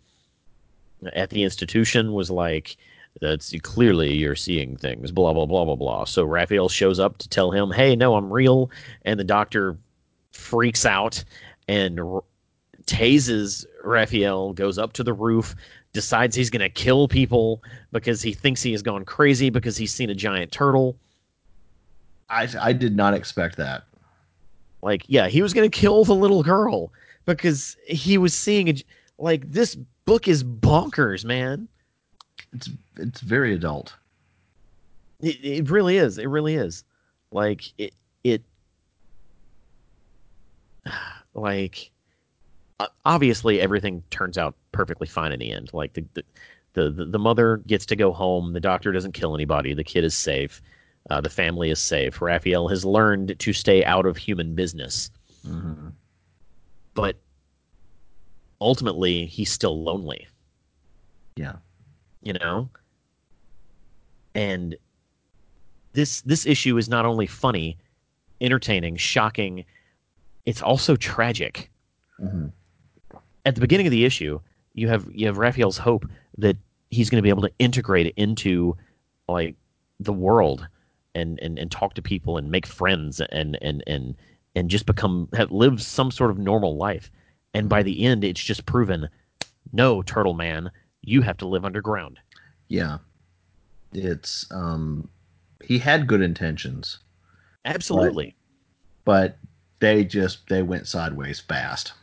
at the institution was like, "That's clearly you're seeing things." Blah blah blah blah blah. So Raphael shows up to tell him, "Hey, no, I'm real," and the doctor freaks out and r- tases Raphael. Goes up to the roof. Decides he's going to kill people because he thinks he has gone crazy because he's seen a giant turtle. I I did not expect that. Like, yeah, he was going to kill the little girl because he was seeing a like this book is bonkers, man. It's it's very adult. It, it really is. It really is. Like it it like obviously everything turns out perfectly fine in the end. Like the the the, the mother gets to go home. The doctor doesn't kill anybody. The kid is safe. Uh, the family is safe. Raphael has learned to stay out of human business. Mm-hmm. but ultimately he's still lonely Yeah. you know and this this issue is not only funny entertaining shocking it's also tragic hmm at the beginning of the issue you have you have Raphael's hope that he's going to be able to integrate into like the world and and and talk to people and make friends and and and and just become have, live some sort of normal life and by the end it's just proven no turtle man you have to live underground Yeah. It's um he had good intentions, absolutely but they just they went sideways fast.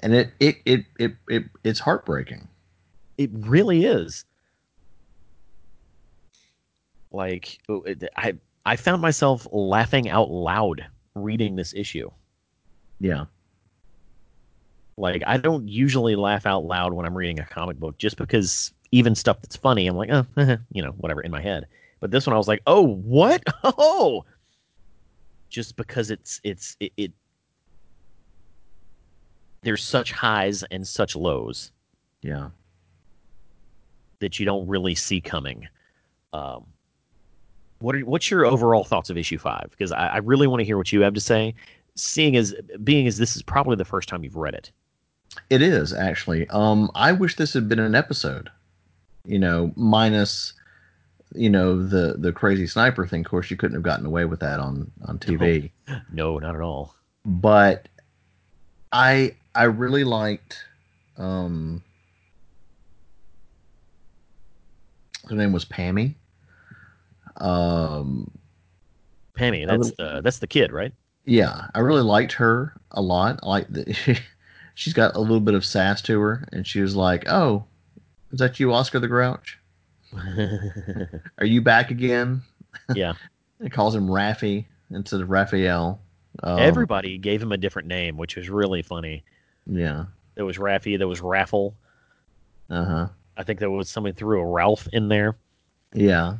And it it it it, it it's heartbreaking. It really is. Like oh, I I found myself laughing out loud reading this issue. Yeah. Like I don't usually laugh out loud when I'm reading a comic book just because even stuff that's funny I'm like, oh, you know, whatever in my head. But this one I was like, "Oh, what? Oh!" Just because it's it's it, it there's such highs and such lows. Yeah. that you don't really see coming. Um, what are what's your overall thoughts of issue five? Because I, I really want to hear what you have to say. Seeing as being as this is probably the first time you've read it. It is actually. Um, I wish this had been an episode. You know, minus, you know, the the crazy sniper thing. Of course, you couldn't have gotten away with that on on TV. No, not at all. But I I really liked. Um, her name was Pammy. Um, Pammy, that's the that's the kid, right? yeah, I really liked her a lot. I like that she's got a little bit of sass to her, and she was like, "Oh, is that you, Oscar the Grouch? Are you back again?" yeah. It calls him Raffy instead of Raphael. Um, Everybody gave him a different name, which was really funny. Yeah. There was Raffy, there was Raffle. Uh huh. I think there was somebody threw a Ralph in there. Yeah.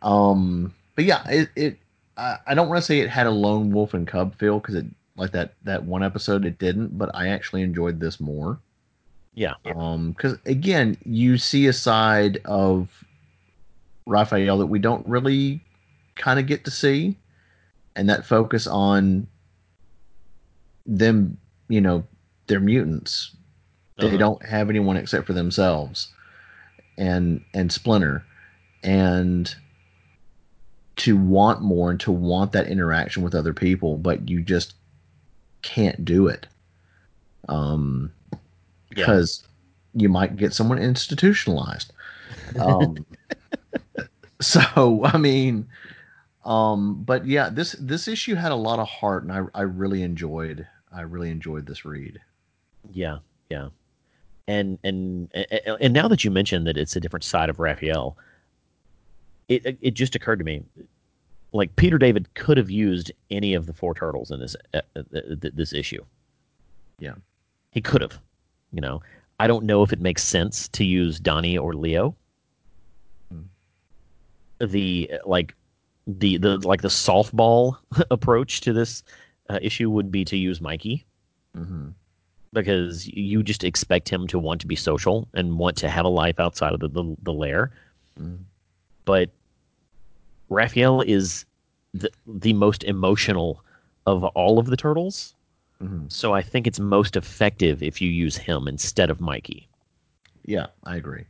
Um. But yeah, it. it I, I don't want to say it had a lone wolf and cub feel because it like that that one episode it didn't, but I actually enjoyed this more. Yeah. Um. Because again, you see a side of Raphael that we don't really kind of get to see, and that focus on them. You know, they're mutants. They Uh-huh. don't have anyone except for themselves, and and Splinter, and to want more and to want that interaction with other people, but you just can't do it, um, Yeah. because you might get someone institutionalized. Um, so I mean, um, but yeah, this this issue had a lot of heart, and I I really enjoyed I really enjoyed this read. Yeah, yeah. And and and now that you mentioned that it's a different side of Raphael, it it just occurred to me, like Peter David could have used any of the four turtles in this uh, uh, this issue. Yeah. he could have. You know, I don't know if it makes sense to use Donnie or Leo. Hmm. The like the the like the softball approach to this uh, issue would be to use Mikey hmm because you just expect him to want to be social and want to have a life outside of the the, the lair. Mm. But Raphael is the the most emotional of all of the turtles. Mhm. So I think it's most effective if you use him instead of Mikey. Yeah, I agree.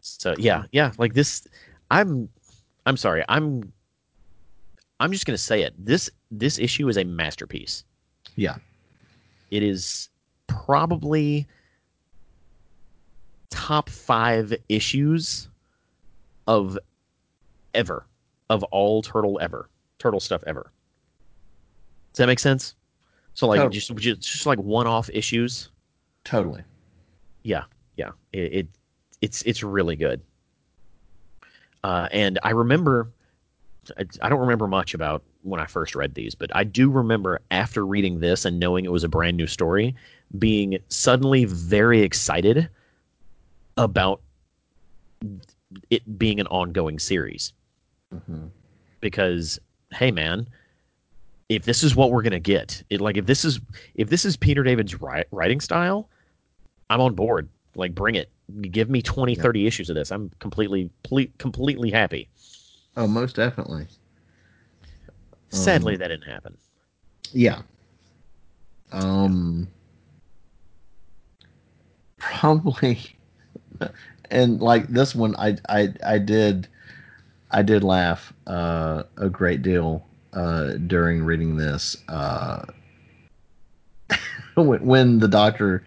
So yeah, yeah, like this I'm I'm sorry. I'm I'm just going to say it. This this issue is a masterpiece. Yeah. It is probably top 5 issues of ever of all turtle ever. Turtle stuff ever. Does that make sense? So like Totally. just, just just like one-off issues. Totally. Yeah, yeah. It, it it's it's really good. Uh, and I remember, I, I don't remember much about when I first read these, but I do remember after reading this and knowing it was a brand new story, being suddenly very excited about it being an ongoing series. Hmm because hey man if this is what we're gonna get it like if this is if this is peter david's wri- writing style i'm on board. Like bring it. Give me 20 Yeah. 30 issues of this. I'm completely ple- completely happy Oh, most definitely. sadly Um, that didn't happen Yeah. Um. Probably, and like this one, I I I did, I did laugh uh, a great deal uh, during reading this. Uh, when, when the doctor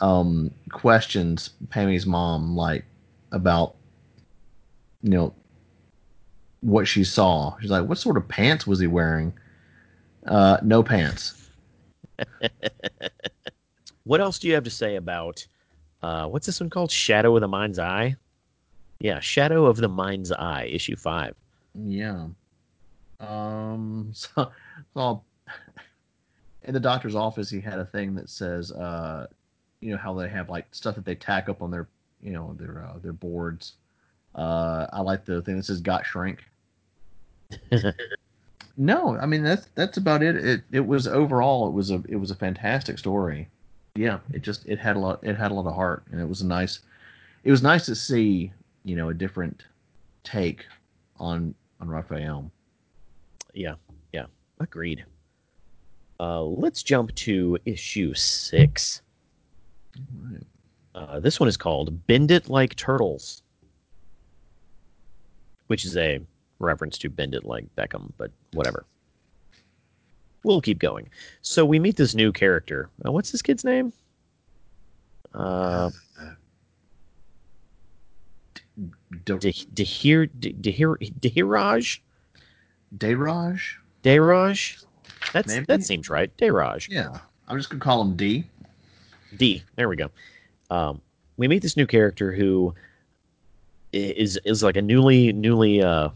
um, questions Pammy's mom, like about you know what she saw. She's like, "What sort of pants was he wearing?" Uh, no pants. what else do you have to say about uh, what's this one called shadow of the mind's eye yeah shadow of the mind's eye issue 5 Yeah. Um. So, so in the doctor's office, he had a thing that says, uh, you know how they have like stuff that they tack up on their, you know, their uh, their boards. Uh, I like the thing that says "got shrink." no, I mean that's that's about it. It it was overall it was a it was a fantastic story. Yeah, it just it had a lot it had a lot of heart and it was a nice it was nice to see you know a different take on on Raphael. Yeah, yeah, agreed. Uh, let's jump to issue six. Right. Uh, this one is called "Bend It Like Turtles," which is a reference to "Bend It Like Beckham," but whatever. We'll keep going. So we meet this new character. Uh, what's this kid's name? Uh, De- De- Dehir De- Dehir Dehiraj. That's Maybe. that seems right. Dayraj. Yeah. I'm just gonna call him D. D. There we go. Um, we meet this new character who is is like a newly newly uh,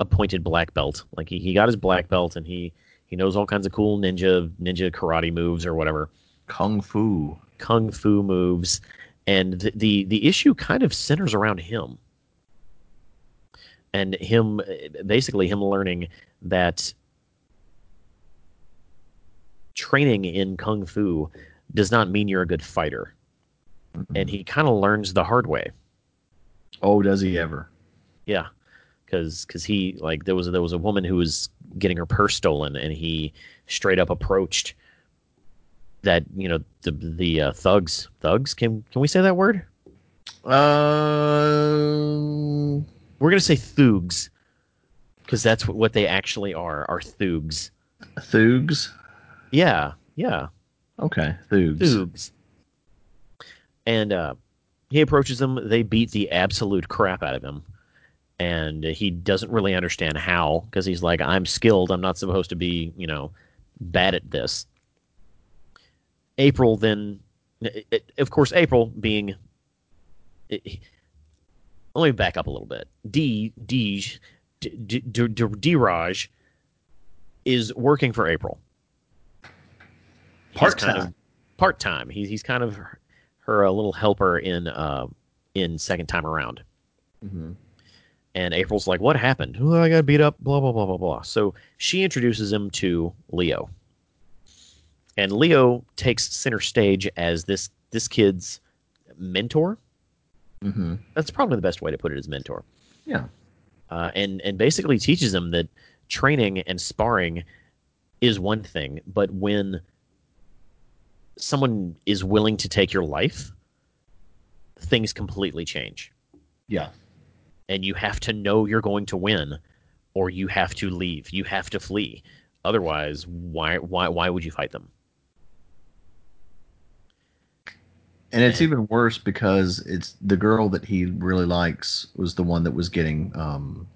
appointed black belt. Like he, he got his black belt and he he knows all kinds of cool ninja ninja karate moves or whatever. Kung Fu. kung fu moves, and the the, the issue kind of centers around him. And him basically him learning that training in kung fu does not mean you're a good fighter. And he kind of learns the hard way Oh, does he ever? yeah because because he like there was there was a woman who was getting her purse stolen and he straight up approached that you know the the uh, thugs thugs can can we say that word Um. we're gonna say thugs because that's what, what they actually are are thugs Thugs. yeah yeah Okay, Thugs. thugs and uh he approaches them they beat the absolute crap out of him. And he doesn't really understand how because he's like i'm skilled. I'm not supposed to be you know bad at this. April then it- of course april being it, let me back up a little bit. D d D, D, D, D, D-Raj is working for april. Kind of part time. He's he's kind of her, a little helper in uh in second time around. Mhm. And April's like, "What happened? Oh, I got beat up." Blah blah blah blah blah. So she introduces him to Leo, and Leo takes center stage as this this kid's mentor. Mm-hmm. That's probably the best way to put it as mentor. Yeah. Uh, and and basically teaches them that training and sparring is one thing, but when someone is willing to take your life, things completely change. Yeah. And you have to know you're going to win, or you have to leave. You have to flee. Otherwise, why why why would you fight them? And it's even worse because it's the girl that he really likes was the one that was getting um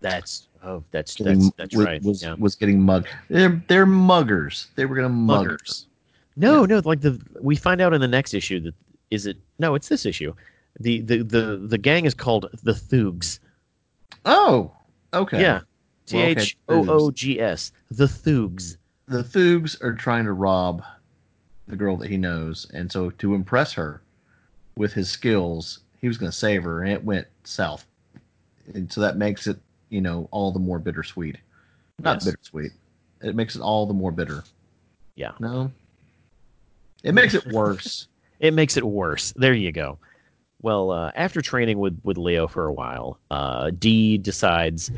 That's oh that's getting- that's that's was, right. was, yeah. was getting mugged. They're they're muggers. They were gonna mug muggers. No, no, like the we find out in the next issue that is it no, it's this issue. The the the the gang is called the Thugs. Oh, okay. Yeah. T H O O G S. The Thugs. The Thugs are trying to rob the girl that he knows, and so to impress her with his skills, he was going to save her, and it went south. And so that makes it, you know, all the more bittersweet. Not Yes. bittersweet. It makes it all the more bitter. Yeah. No. It makes it worse. It makes it worse. There you go. Well, uh, after training with, with Leo for a while, uh, D decides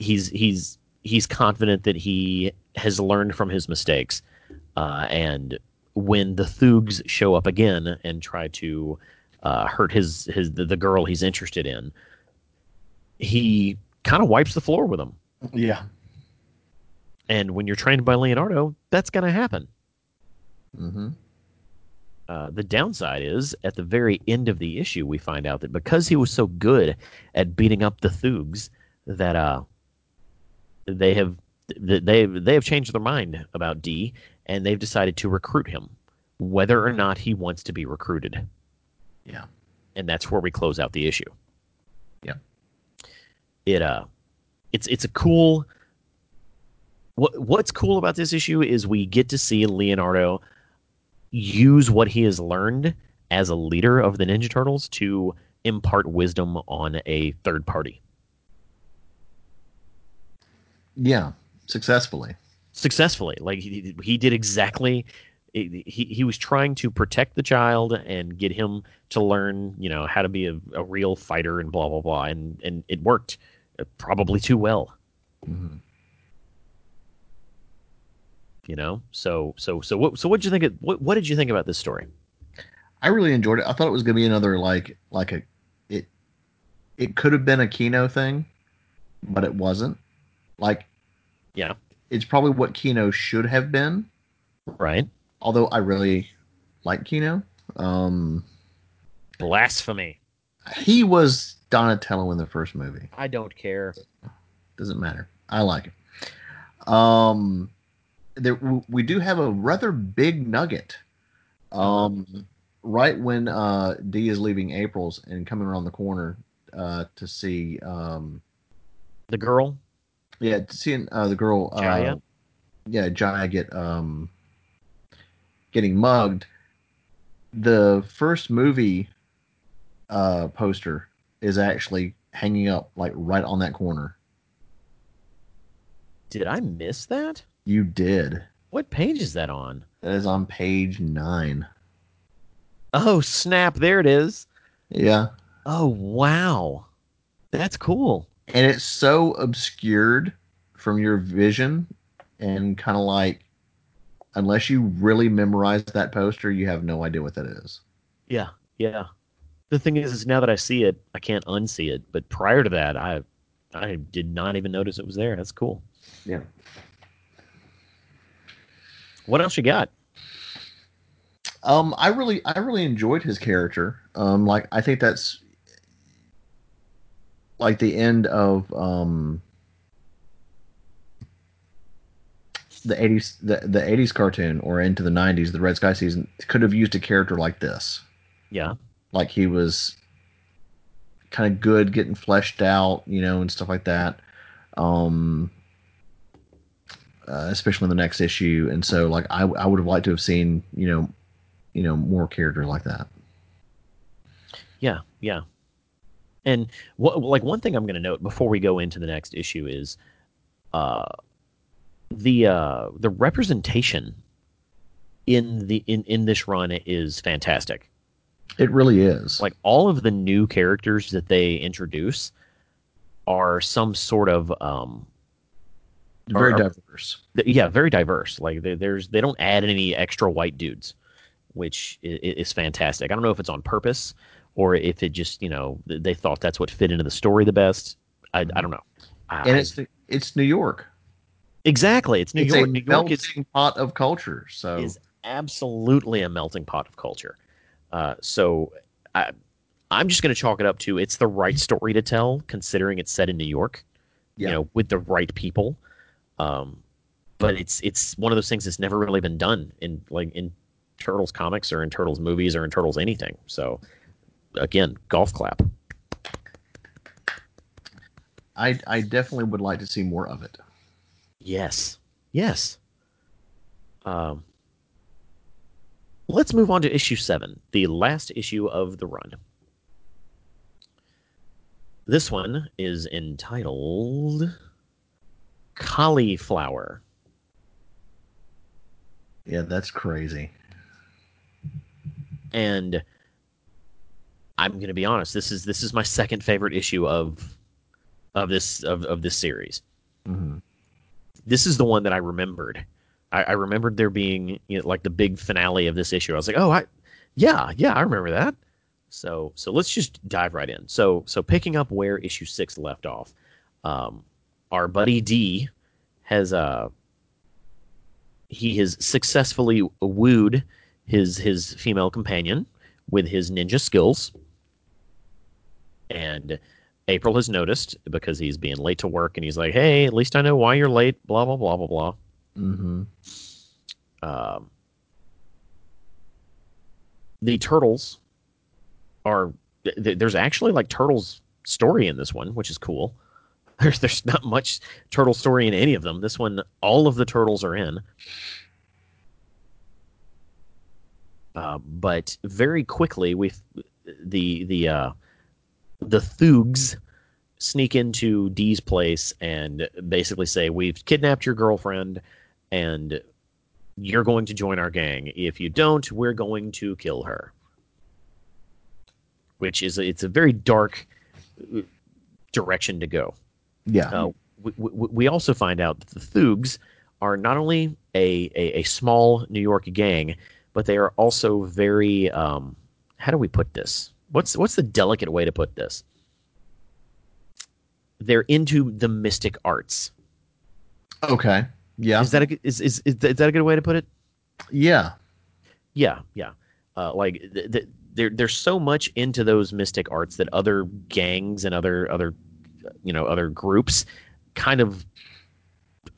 he's he's he's confident that he has learned from his mistakes, uh, and when the Thugs show up again and try to uh, hurt his his the, the girl he's interested in, he kind of wipes the floor with them. yeah. And when you're trained by Leonardo, that's going to happen. hmm Uh, the downside is at the very end of the issue, we find out that because he was so good at beating up the Thugs, that uh, they have they they have changed their mind about D, and they've decided to recruit him, whether or not he wants to be recruited. Yeah. and that's where we close out the issue. Yeah. It uh, it's it's a cool. What what's cool about this issue is we get to see Leonardo use what he has learned as a leader of the Ninja Turtles to impart wisdom on a third party Yeah. Successfully. successfully. Like he, he did exactly. He, he was trying to protect the child and get him to learn, you know, how to be a, a real fighter and blah blah blah, and and it worked, probably too well, hmm you know. So so so what so what did you think? Of, what what did you think about this story? I really enjoyed it. I thought it was going to be another like like a it it could have been a Keno thing, but it wasn't. Like Yeah. it's probably what Keno should have been. Right? Although I really like Keno. Um, Blasphemy. he was Donatello in the first movie. I don't care. Doesn't matter. I like it. Um, there we do have a rather big nugget. Um, right when uh D is leaving April's and coming around the corner uh to see um The girl. yeah seeing uh the girl uh, Jaya? yeah Jaya get um getting mugged. The first movie uh poster is actually hanging up like right on that corner. Did I miss that? You did. What page is that on? That is on page nine. Oh snap! There it is. Yeah. Oh wow, that's cool. And it's so obscured from your vision and kind of like, unless you really memorize that poster, you have no idea what that is. Yeah, yeah. The thing is, is now that I see it, I can't unsee it. But prior to that, I, I did not even notice it was there. That's cool. Yeah. What else you got? Um, I really, I really enjoyed his character. Um, like I think that's like the end of um the eighties, the the eighties cartoon, or into the nineties, the Red Sky season could have used a character like this. Yeah, like he was kind of good getting fleshed out, you know, and stuff like that. Um, uh, especially in the next issue, and so like I I would have liked to have seen you know, you know more characters like that. yeah, yeah. And what, like one thing I'm going to note before we go into the next issue is, uh, the uh the representation in the in in this run is fantastic. It really is. Like all of the new characters that they introduce are some sort of um very are- diverse. yeah, very diverse. Like there's they don't add any extra white dudes, which is, is fantastic. I don't know if it's on purpose or if it just you know they thought that's what fit into the story the best. I, I don't know. I, And it's it's New York. exactly it's New it's York. a New York is melting pot of culture. So is absolutely a melting pot of culture. Uh, so I, I'm just going to chalk it up to it's the right story to tell, considering it's set in New York. Yeah. You know, with the right people. Um, but it's it's one of those things that's never really been done in like in Turtles comics or in Turtles movies or in Turtles anything. So again, golf clap. I I definitely would like to see more of it. Yes. Yes. Um, let's move on to issue seven, the last issue of the run. This one is entitled Cauliflower. Yeah, that's crazy. And I'm gonna be honest, this is this is my second favorite issue of of this of, of this series. hmm this is the one that I remembered. I, I remembered there being you know, like the big finale of this issue. I was like, oh, I, yeah, yeah, I remember that. So, so let's just dive right in. So, so picking up where issue six left off, um, our buddy D has uh, he has successfully wooed his his female companion with his ninja skills, and April has noticed because he's being late to work, and he's like, "Hey, at least I know why you're late." Blah blah blah blah blah. hmm Um, the turtles are th- there's actually like turtles story in this one, which is cool. There's there's not much turtle story in any of them. This one, all of the turtles are in. Uh, but very quickly, we the the uh, the Thugs sneak into Dee's place and basically say, "We've kidnapped your girlfriend, and you're going to join our gang. If you don't, we're going to kill her." Which is it's a very dark uh, direction to go. Yeah. Uh, we, we, we also find out that the Thugs are not only a, a, a small New York gang, but they are also very um, how do we put this? What's what's the delicate way to put this? They're into the mystic arts. Okay. Yeah. Is that a, is is is that a good way to put it? yeah. Yeah, yeah. Uh, like th- th- they're they're so much into those mystic arts that other gangs and other other you know other groups kind of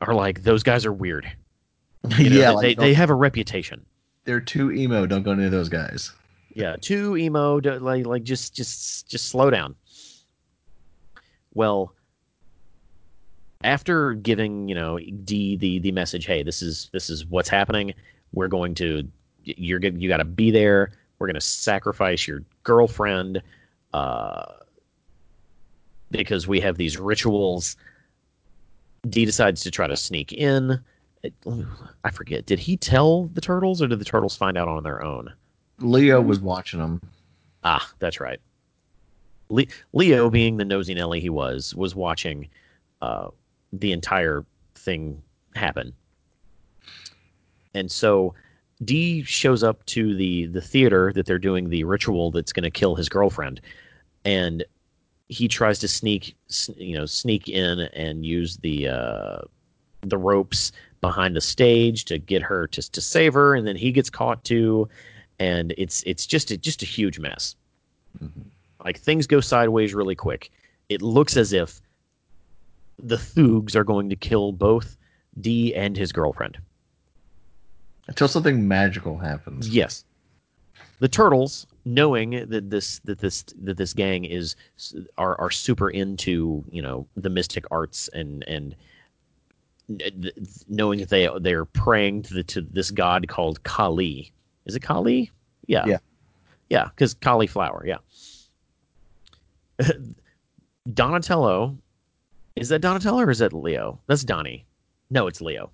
are like those guys are weird. You know, yeah. they, like, they, have a reputation. they're too emo. Don't go near those guys. Yeah, too emo. Like like just just just slow down. Well, after giving you know D the the message, hey, this is this is what's happening. We're going to you're. You got to be there. We're going to sacrifice your girlfriend, uh, because we have these rituals. D decides to try to sneak in. It, I forget. Did he tell the turtles, or did the turtles find out on their own? Leo was watching them. Ah, that's right. Le- Leo, being the nosy Nelly he was, was watching uh, the entire thing happen. And so D shows up to the the theater that they're doing the ritual that's going to kill his girlfriend, and he tries to sneak, you know, sneak in and use the uh, the ropes behind the stage to get her to to save her, and then he gets caught too, and it's it's just a, just a huge mess. Like things go sideways really quick. It looks as if the Thugs are going to kill both D and his girlfriend. Until something magical happens. Yes. The turtles, knowing that this that this that this gang is are are super into you know the mystic arts and and knowing that they they're praying to the, to this god called Kali. Is it Kali? Yeah. Yeah. Yeah, because cauliflower. Yeah. Donatello, is that Donatello or is that Leo? That's Donnie. No, it's Leo.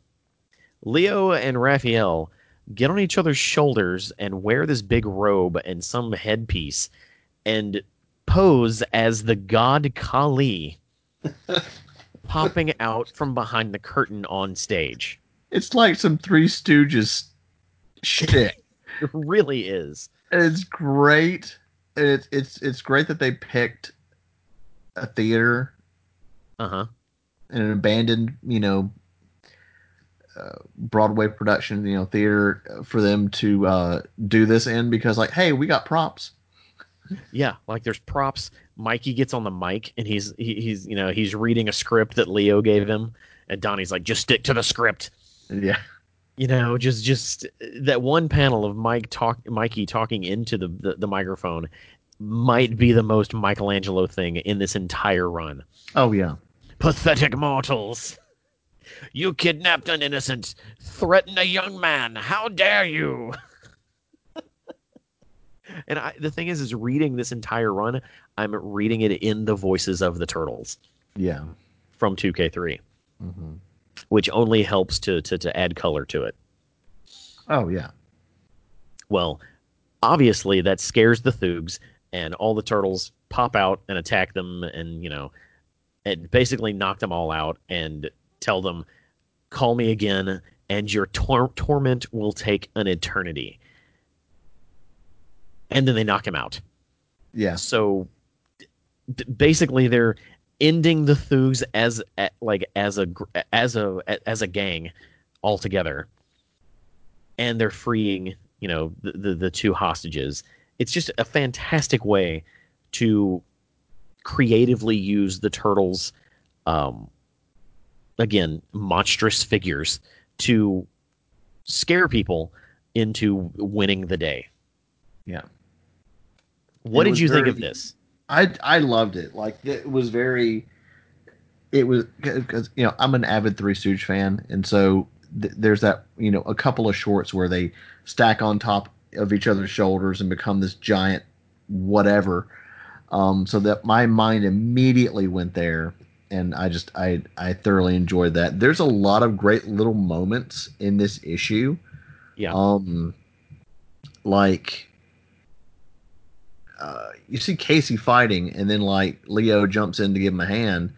Leo and Raphael get on each other's shoulders and wear this big robe and some headpiece and pose as the god Kali popping out from behind the curtain on stage. It's like some Three Stooges shit. It really is. it's great. It's it's it's great that they picked a theater Uh huh. and an abandoned, you know, uh, Broadway production, you know, theater uh, for them to uh, do this in because, like, hey, we got props. Yeah, like there's props. Mikey gets on the mic and he's he, he's you know he's reading a script that Leo gave him, and Donnie's like, just stick to the script. Yeah, You know, just just that one panel of Mike talk Mikey talking into the, the the microphone might be the most Michelangelo thing in this entire run. oh yeah, Pathetic mortals. You kidnapped an innocent, threatened a young man. How dare you? and I, the thing is, is reading this entire run, I'm reading it in the voices of the turtles yeah. from 2K3, hmm which only helps to, to, to add color to it. Oh yeah, Well, obviously that scares the Thugs, and all the turtles pop out and attack them, and you know, and basically knock them all out and tell them, "Call me again, and your tor- torment will take an eternity." And then they knock him out. yeah, So d- basically, they're ending the Thugs as a- like as a as a as a gang altogether, and they're freeing you know the, the the two hostages. It's just a fantastic way to creatively use the turtles, um, again monstrous figures to scare people into winning the day. yeah. What did you think of this? I I loved it. Like it was very. It was because you know I'm an avid Three Stooge fan, and so th- there's that you know a couple of shorts where they stack on top of each other's shoulders and become this giant whatever. Um, so that my mind immediately went there, and I just I I thoroughly enjoyed that. There's a lot of great little moments in this issue. Yeah. Um, like uh, you see Casey fighting, and then like Leo jumps in to give him a hand,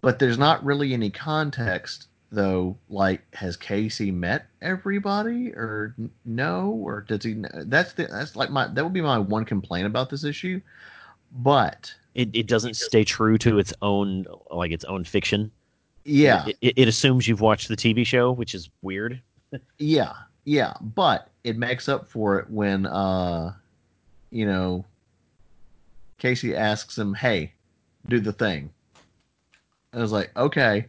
but there's not really any context though. Like, has Casey met everybody, or n- no, or does he? kn- That's the that's like my that would be my one complaint about this issue. But it, it doesn't stay true to its own like its own fiction. yeah, It, it, it assumes you've watched the TV show, which is weird. Yeah, yeah, but it makes up for it when uh you know Casey asks him, "Hey, do the thing." and I was like, "Okay."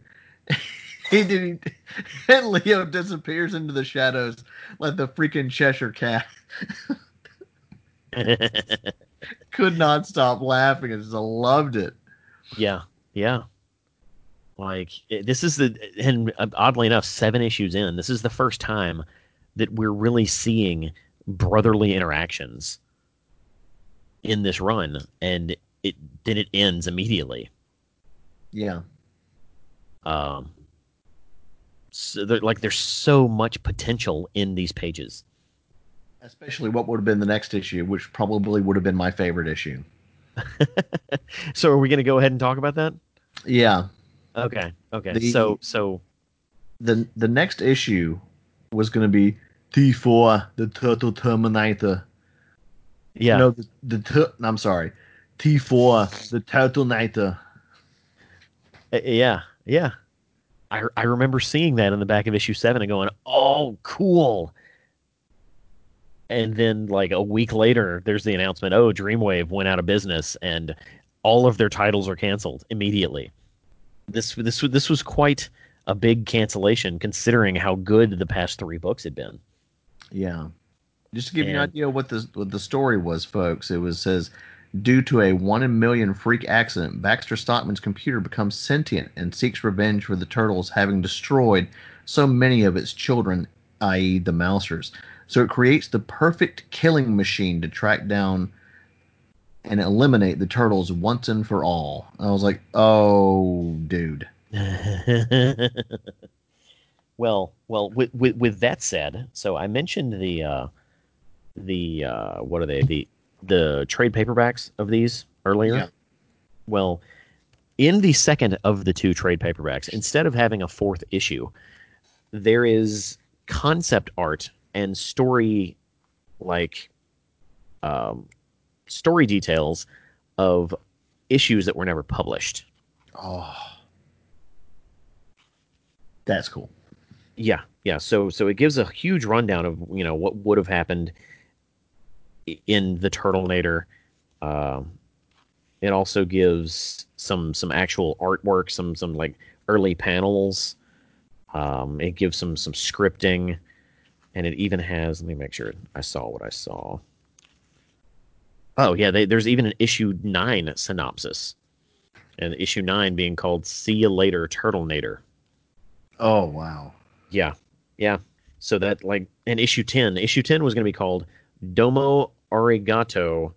he did and Leo disappears into the shadows like the freaking Cheshire cat. Could not stop laughing. I just loved it. yeah, yeah. Like it- this is the and uh, oddly enough, seven issues in, this is the first time that we're really seeing brotherly interactions in this run, and it then it ends immediately. Yeah. Um, so there, like there's so much potential in these pages. Especially what would have been the next issue, which probably would have been my favorite issue. So are we going to go ahead and talk about that? Yeah. Okay. Okay. The- so so the the next issue was going to be T4, the Turtle Terminator. yeah. No, the, the tur- I'm sorry, T4, the Turtle Terminator. Uh, yeah, yeah. I I remember seeing that in the back of issue seven and going, "Oh, cool." And then, like a week later, there's the announcement: "Oh, Dreamwave went out of business, and all of their titles are canceled immediately." This this this was quite a big cancellation, considering how good the past three books had been. Yeah. Just to give you an idea what the what the story was, folks, it was says due to a one in million freak accident, Baxter Stockman's computer becomes sentient and seeks revenge for the turtles having destroyed so many of its children, i.e., the Mousers. So it creates the perfect killing machine to track down and eliminate the turtles once and for all. I was like, oh, dude. Well, well, with, with with that said, so I mentioned the uh, the uh, what are they the the trade paperbacks of these earlier. Yeah. Well, in the second of the two trade paperbacks, instead of having a fourth issue, there is concept art and story like um, story details of issues that were never published. Oh, that's cool. Yeah, yeah. So so it gives a huge rundown of you know what would have happened in the Turtlenator. Um, it also gives some some actual artwork, some some like early panels. Um, it gives some some scripting, and it even has. Let me make sure I saw what I saw. Oh yeah, they, there's even an issue nine synopsis, and issue nine being called "See You Later, Turtlenator." Oh wow. Yeah, yeah. So that like and issue ten, issue ten was going to be called Domo Arigato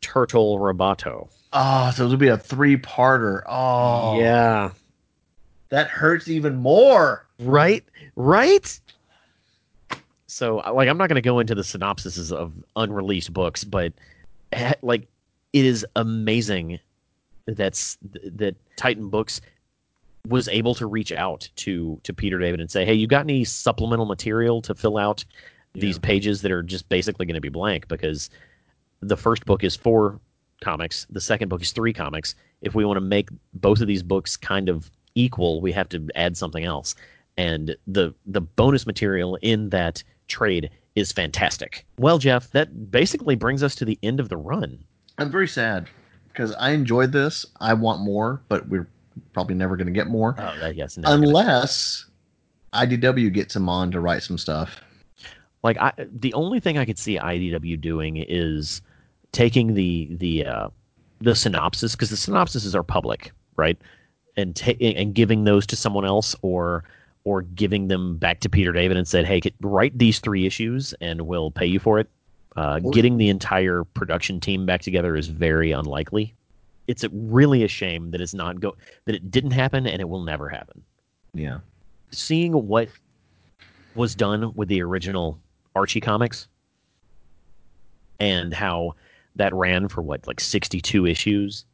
Turtle Roboto. Oh, so it'll be a three-parter. Oh, Yeah, that hurts even more. right, right. So like I'm not going to go into the synopsises of unreleased books, but like it is amazing that's that Titan Books was able to reach out to to Peter David and say, "Hey, you got any supplemental material to fill out these Yeah. pages that are just basically going to be blank because the first book is four comics, the second book is three comics. If we want to make both of these books kind of equal, we have to add something else. And the the bonus material in that trade is fantastic. Well, Jeff, that basically brings us to the end of the run. I'm very sad because I enjoyed this. I want more, but we're probably never going to get more Oh, that, yes, unless IDW gets him on to write some stuff. like I, the only thing I could see IDW doing is taking the the uh, the synopsis because the synopsises are public, right? And ta- and giving those to someone else or or giving them back to Peter David and said, "Hey, write these three issues and we'll pay you for it." Uh, getting the entire production team back together is very unlikely. It's a, really a shame that it's not go that it didn't happen and it will never happen Yeah. seeing what was done with the original Archie comics and how that ran for what like 62 issues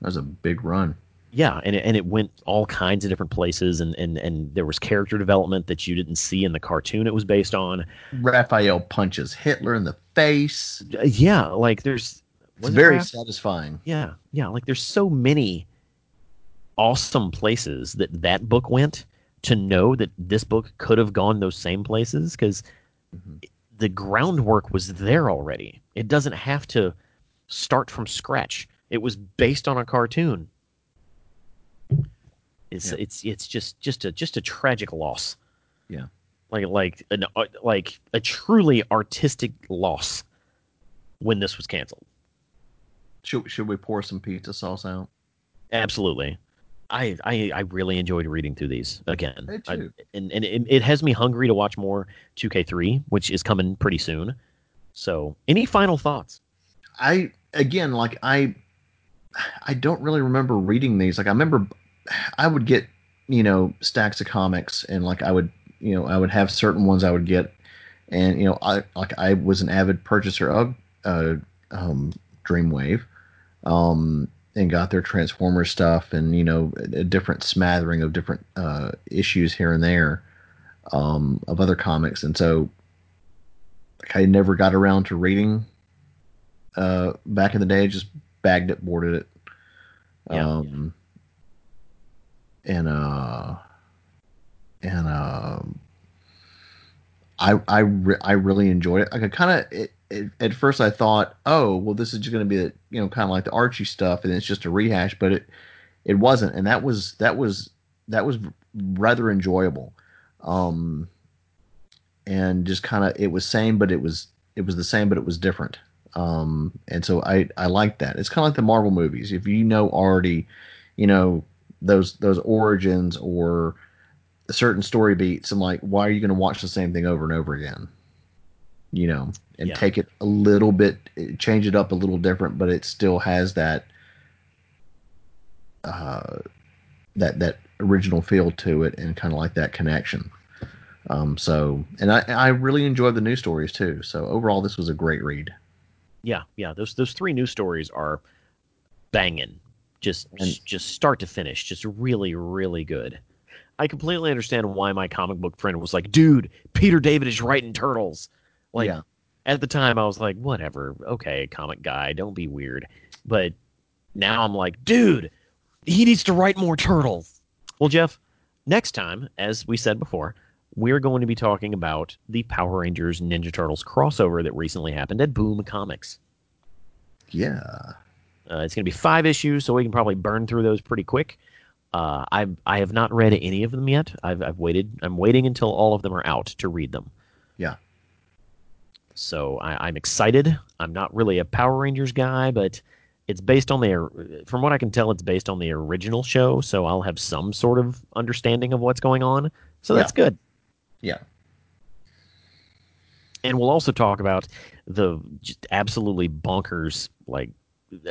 That was a big run. Yeah and it, and it went all kinds of different places and, and and there was character development that you didn't see in the cartoon it was based on Raphael punches Hitler in the face. Uh, yeah like there's It's it very satisfying. yeah yeah like there's so many awesome places that that book went to know that this book could have gone those same places because Mhm. the groundwork was there already it doesn't have to start from scratch it was based on a cartoon it's Yeah. it's it's just just a just a tragic loss Yeah. like like an uh, like a truly artistic loss when this was canceled Should, should we pour some pizza sauce out? Absolutely. I, I I really enjoyed reading through these again. I- and and it, it has me hungry to watch more 2K3, which is coming pretty soon. So, any final thoughts? I again like I I don't really remember reading these. Like I remember I would get, you know, stacks of comics and like I would, you know, I would have certain ones I would get and you know, I like I was an avid purchaser of uh um Dreamwave. Um and got their Transformer stuff and you know a, a different smattering of different uh issues here and there um of other comics and so like I never got around to reading uh, back in the day, just bagged it, boarded it. Yeah. Um, and uh, and um, I I re- I really enjoyed it. Like I kind of at first I thought, oh well, this is just going to be you know kind of like the Archie stuff, and it's just a rehash, but it it wasn't, and that was that was that was rather enjoyable. Um, and just kind of it was same, but it was it was the same, but it was different. Um, and so I I like that. It's kind of like the Marvel movies. If you know already, you know those those origins or certain story beats, I'm like, why are you going to watch the same thing over and over again? You know, and Yeah. take it a little bit, change it up a little different, but it still has that uh, that that original feel to it and kind of like that connection. Um, so, and I, I really enjoyed the news stories too. So overall, this was a great read. Yeah, yeah. Those those three new stories are banging, just And- just start to finish, just really really good. I completely understand why my comic book friend was like, "Dude, Peter David is writing Turtles." Like yeah, at the time, I was like, "Whatever, okay, comic guy, don't be weird." But now I'm like, "Dude, he needs to write more Turtles." Well, Jeff, next time, as we said before, we're going to be talking about the Power Rangers Ninja Turtles crossover that recently happened at Boom Comics. yeah, Uh, it's going to be five issues, so we can probably burn through those pretty quick. Uh, I I have not read any of them yet. I've I've waited. I'm waiting until all of them are out to read them. Yeah. So I, I'm excited. I'm not really a Power Rangers guy, but it's based on the. From what I can tell, it's based on the original show, so I'll have some sort of understanding of what's going on. So that's good. yeah, and we'll also talk about the just absolutely bonkers like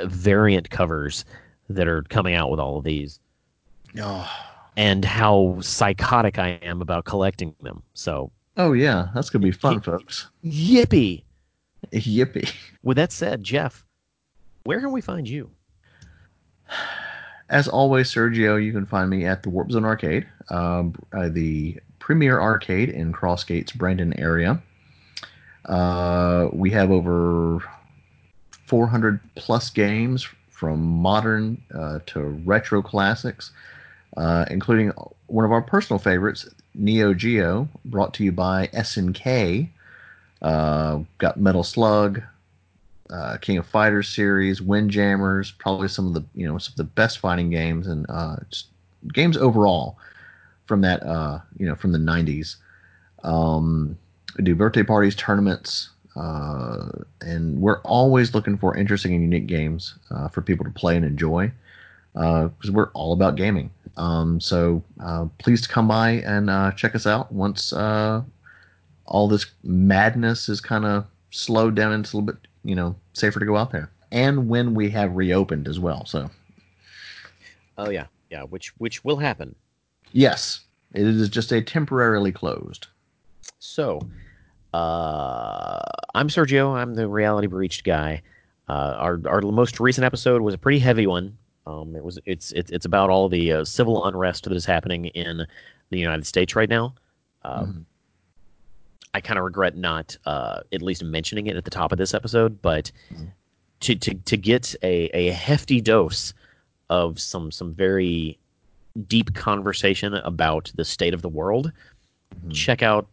variant covers that are coming out with all of these oh, and how psychotic I am about collecting them. So, oh yeah, that's gonna be fun, folks. yippee! Yippee! With that said, Jeff, where can we find you? As always, Sergio, you can find me at the Warp Zone Arcade, um, uh, the premier arcade in Crossgates, Brandon area. Uh, we have over 400 plus games from modern uh, to retro classics, uh, including one of our personal favorites, Neo Geo, brought to you by SNK. Uh, got Metal Slug, uh, King of Fighters series, Windjammers, probably some of the you know some of the best fighting games and uh, games overall from that uh, you know from the 90s. Um, do birthday parties, tournaments, uh, and we're always looking for interesting and unique games uh, for people to play and enjoy because we're all about gaming. Um, so uh, please come by and uh, check us out once uh, all this madness is kind of slowed down and it's a little bit you know safer to go out there and when we have reopened as well so Oh yeah, yeah. Which which will happen. yes it is just a temporarily closed So, uh, I'm Sergio. I'm the reality breached guy. Uh, our our most recent episode was a pretty heavy one. Um, it was it's it's it's about all the uh, civil unrest that is happening in the United States right now. Um, Mhm. I kind of regret not uh, at least mentioning it at the top of this episode, but Mhm. to to to get a, a hefty dose of some some very deep conversation about the state of the world, Mhm. check out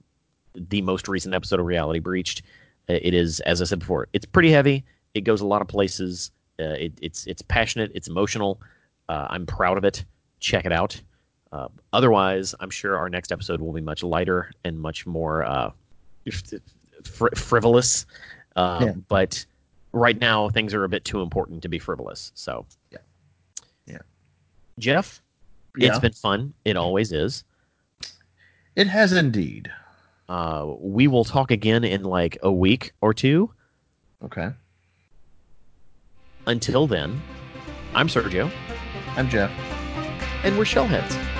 the most recent episode of Reality Breached. Uh, It is, as I said before, it's pretty heavy. It goes a lot of places. Uh, it, it's it's passionate. It's emotional. Uh, I'm proud of it. Check it out. Uh, otherwise, I'm sure our next episode will be much lighter and much more uh, fr- frivolous. Um, Yeah. But right now, things are a bit too important to be frivolous. So, Yeah. Yeah. Jeff, it's been fun. It always is. it has indeed Uh, we will talk again in like a week or two. okay Until then, I'm Sergio, i'm jeff and we're Shellheads.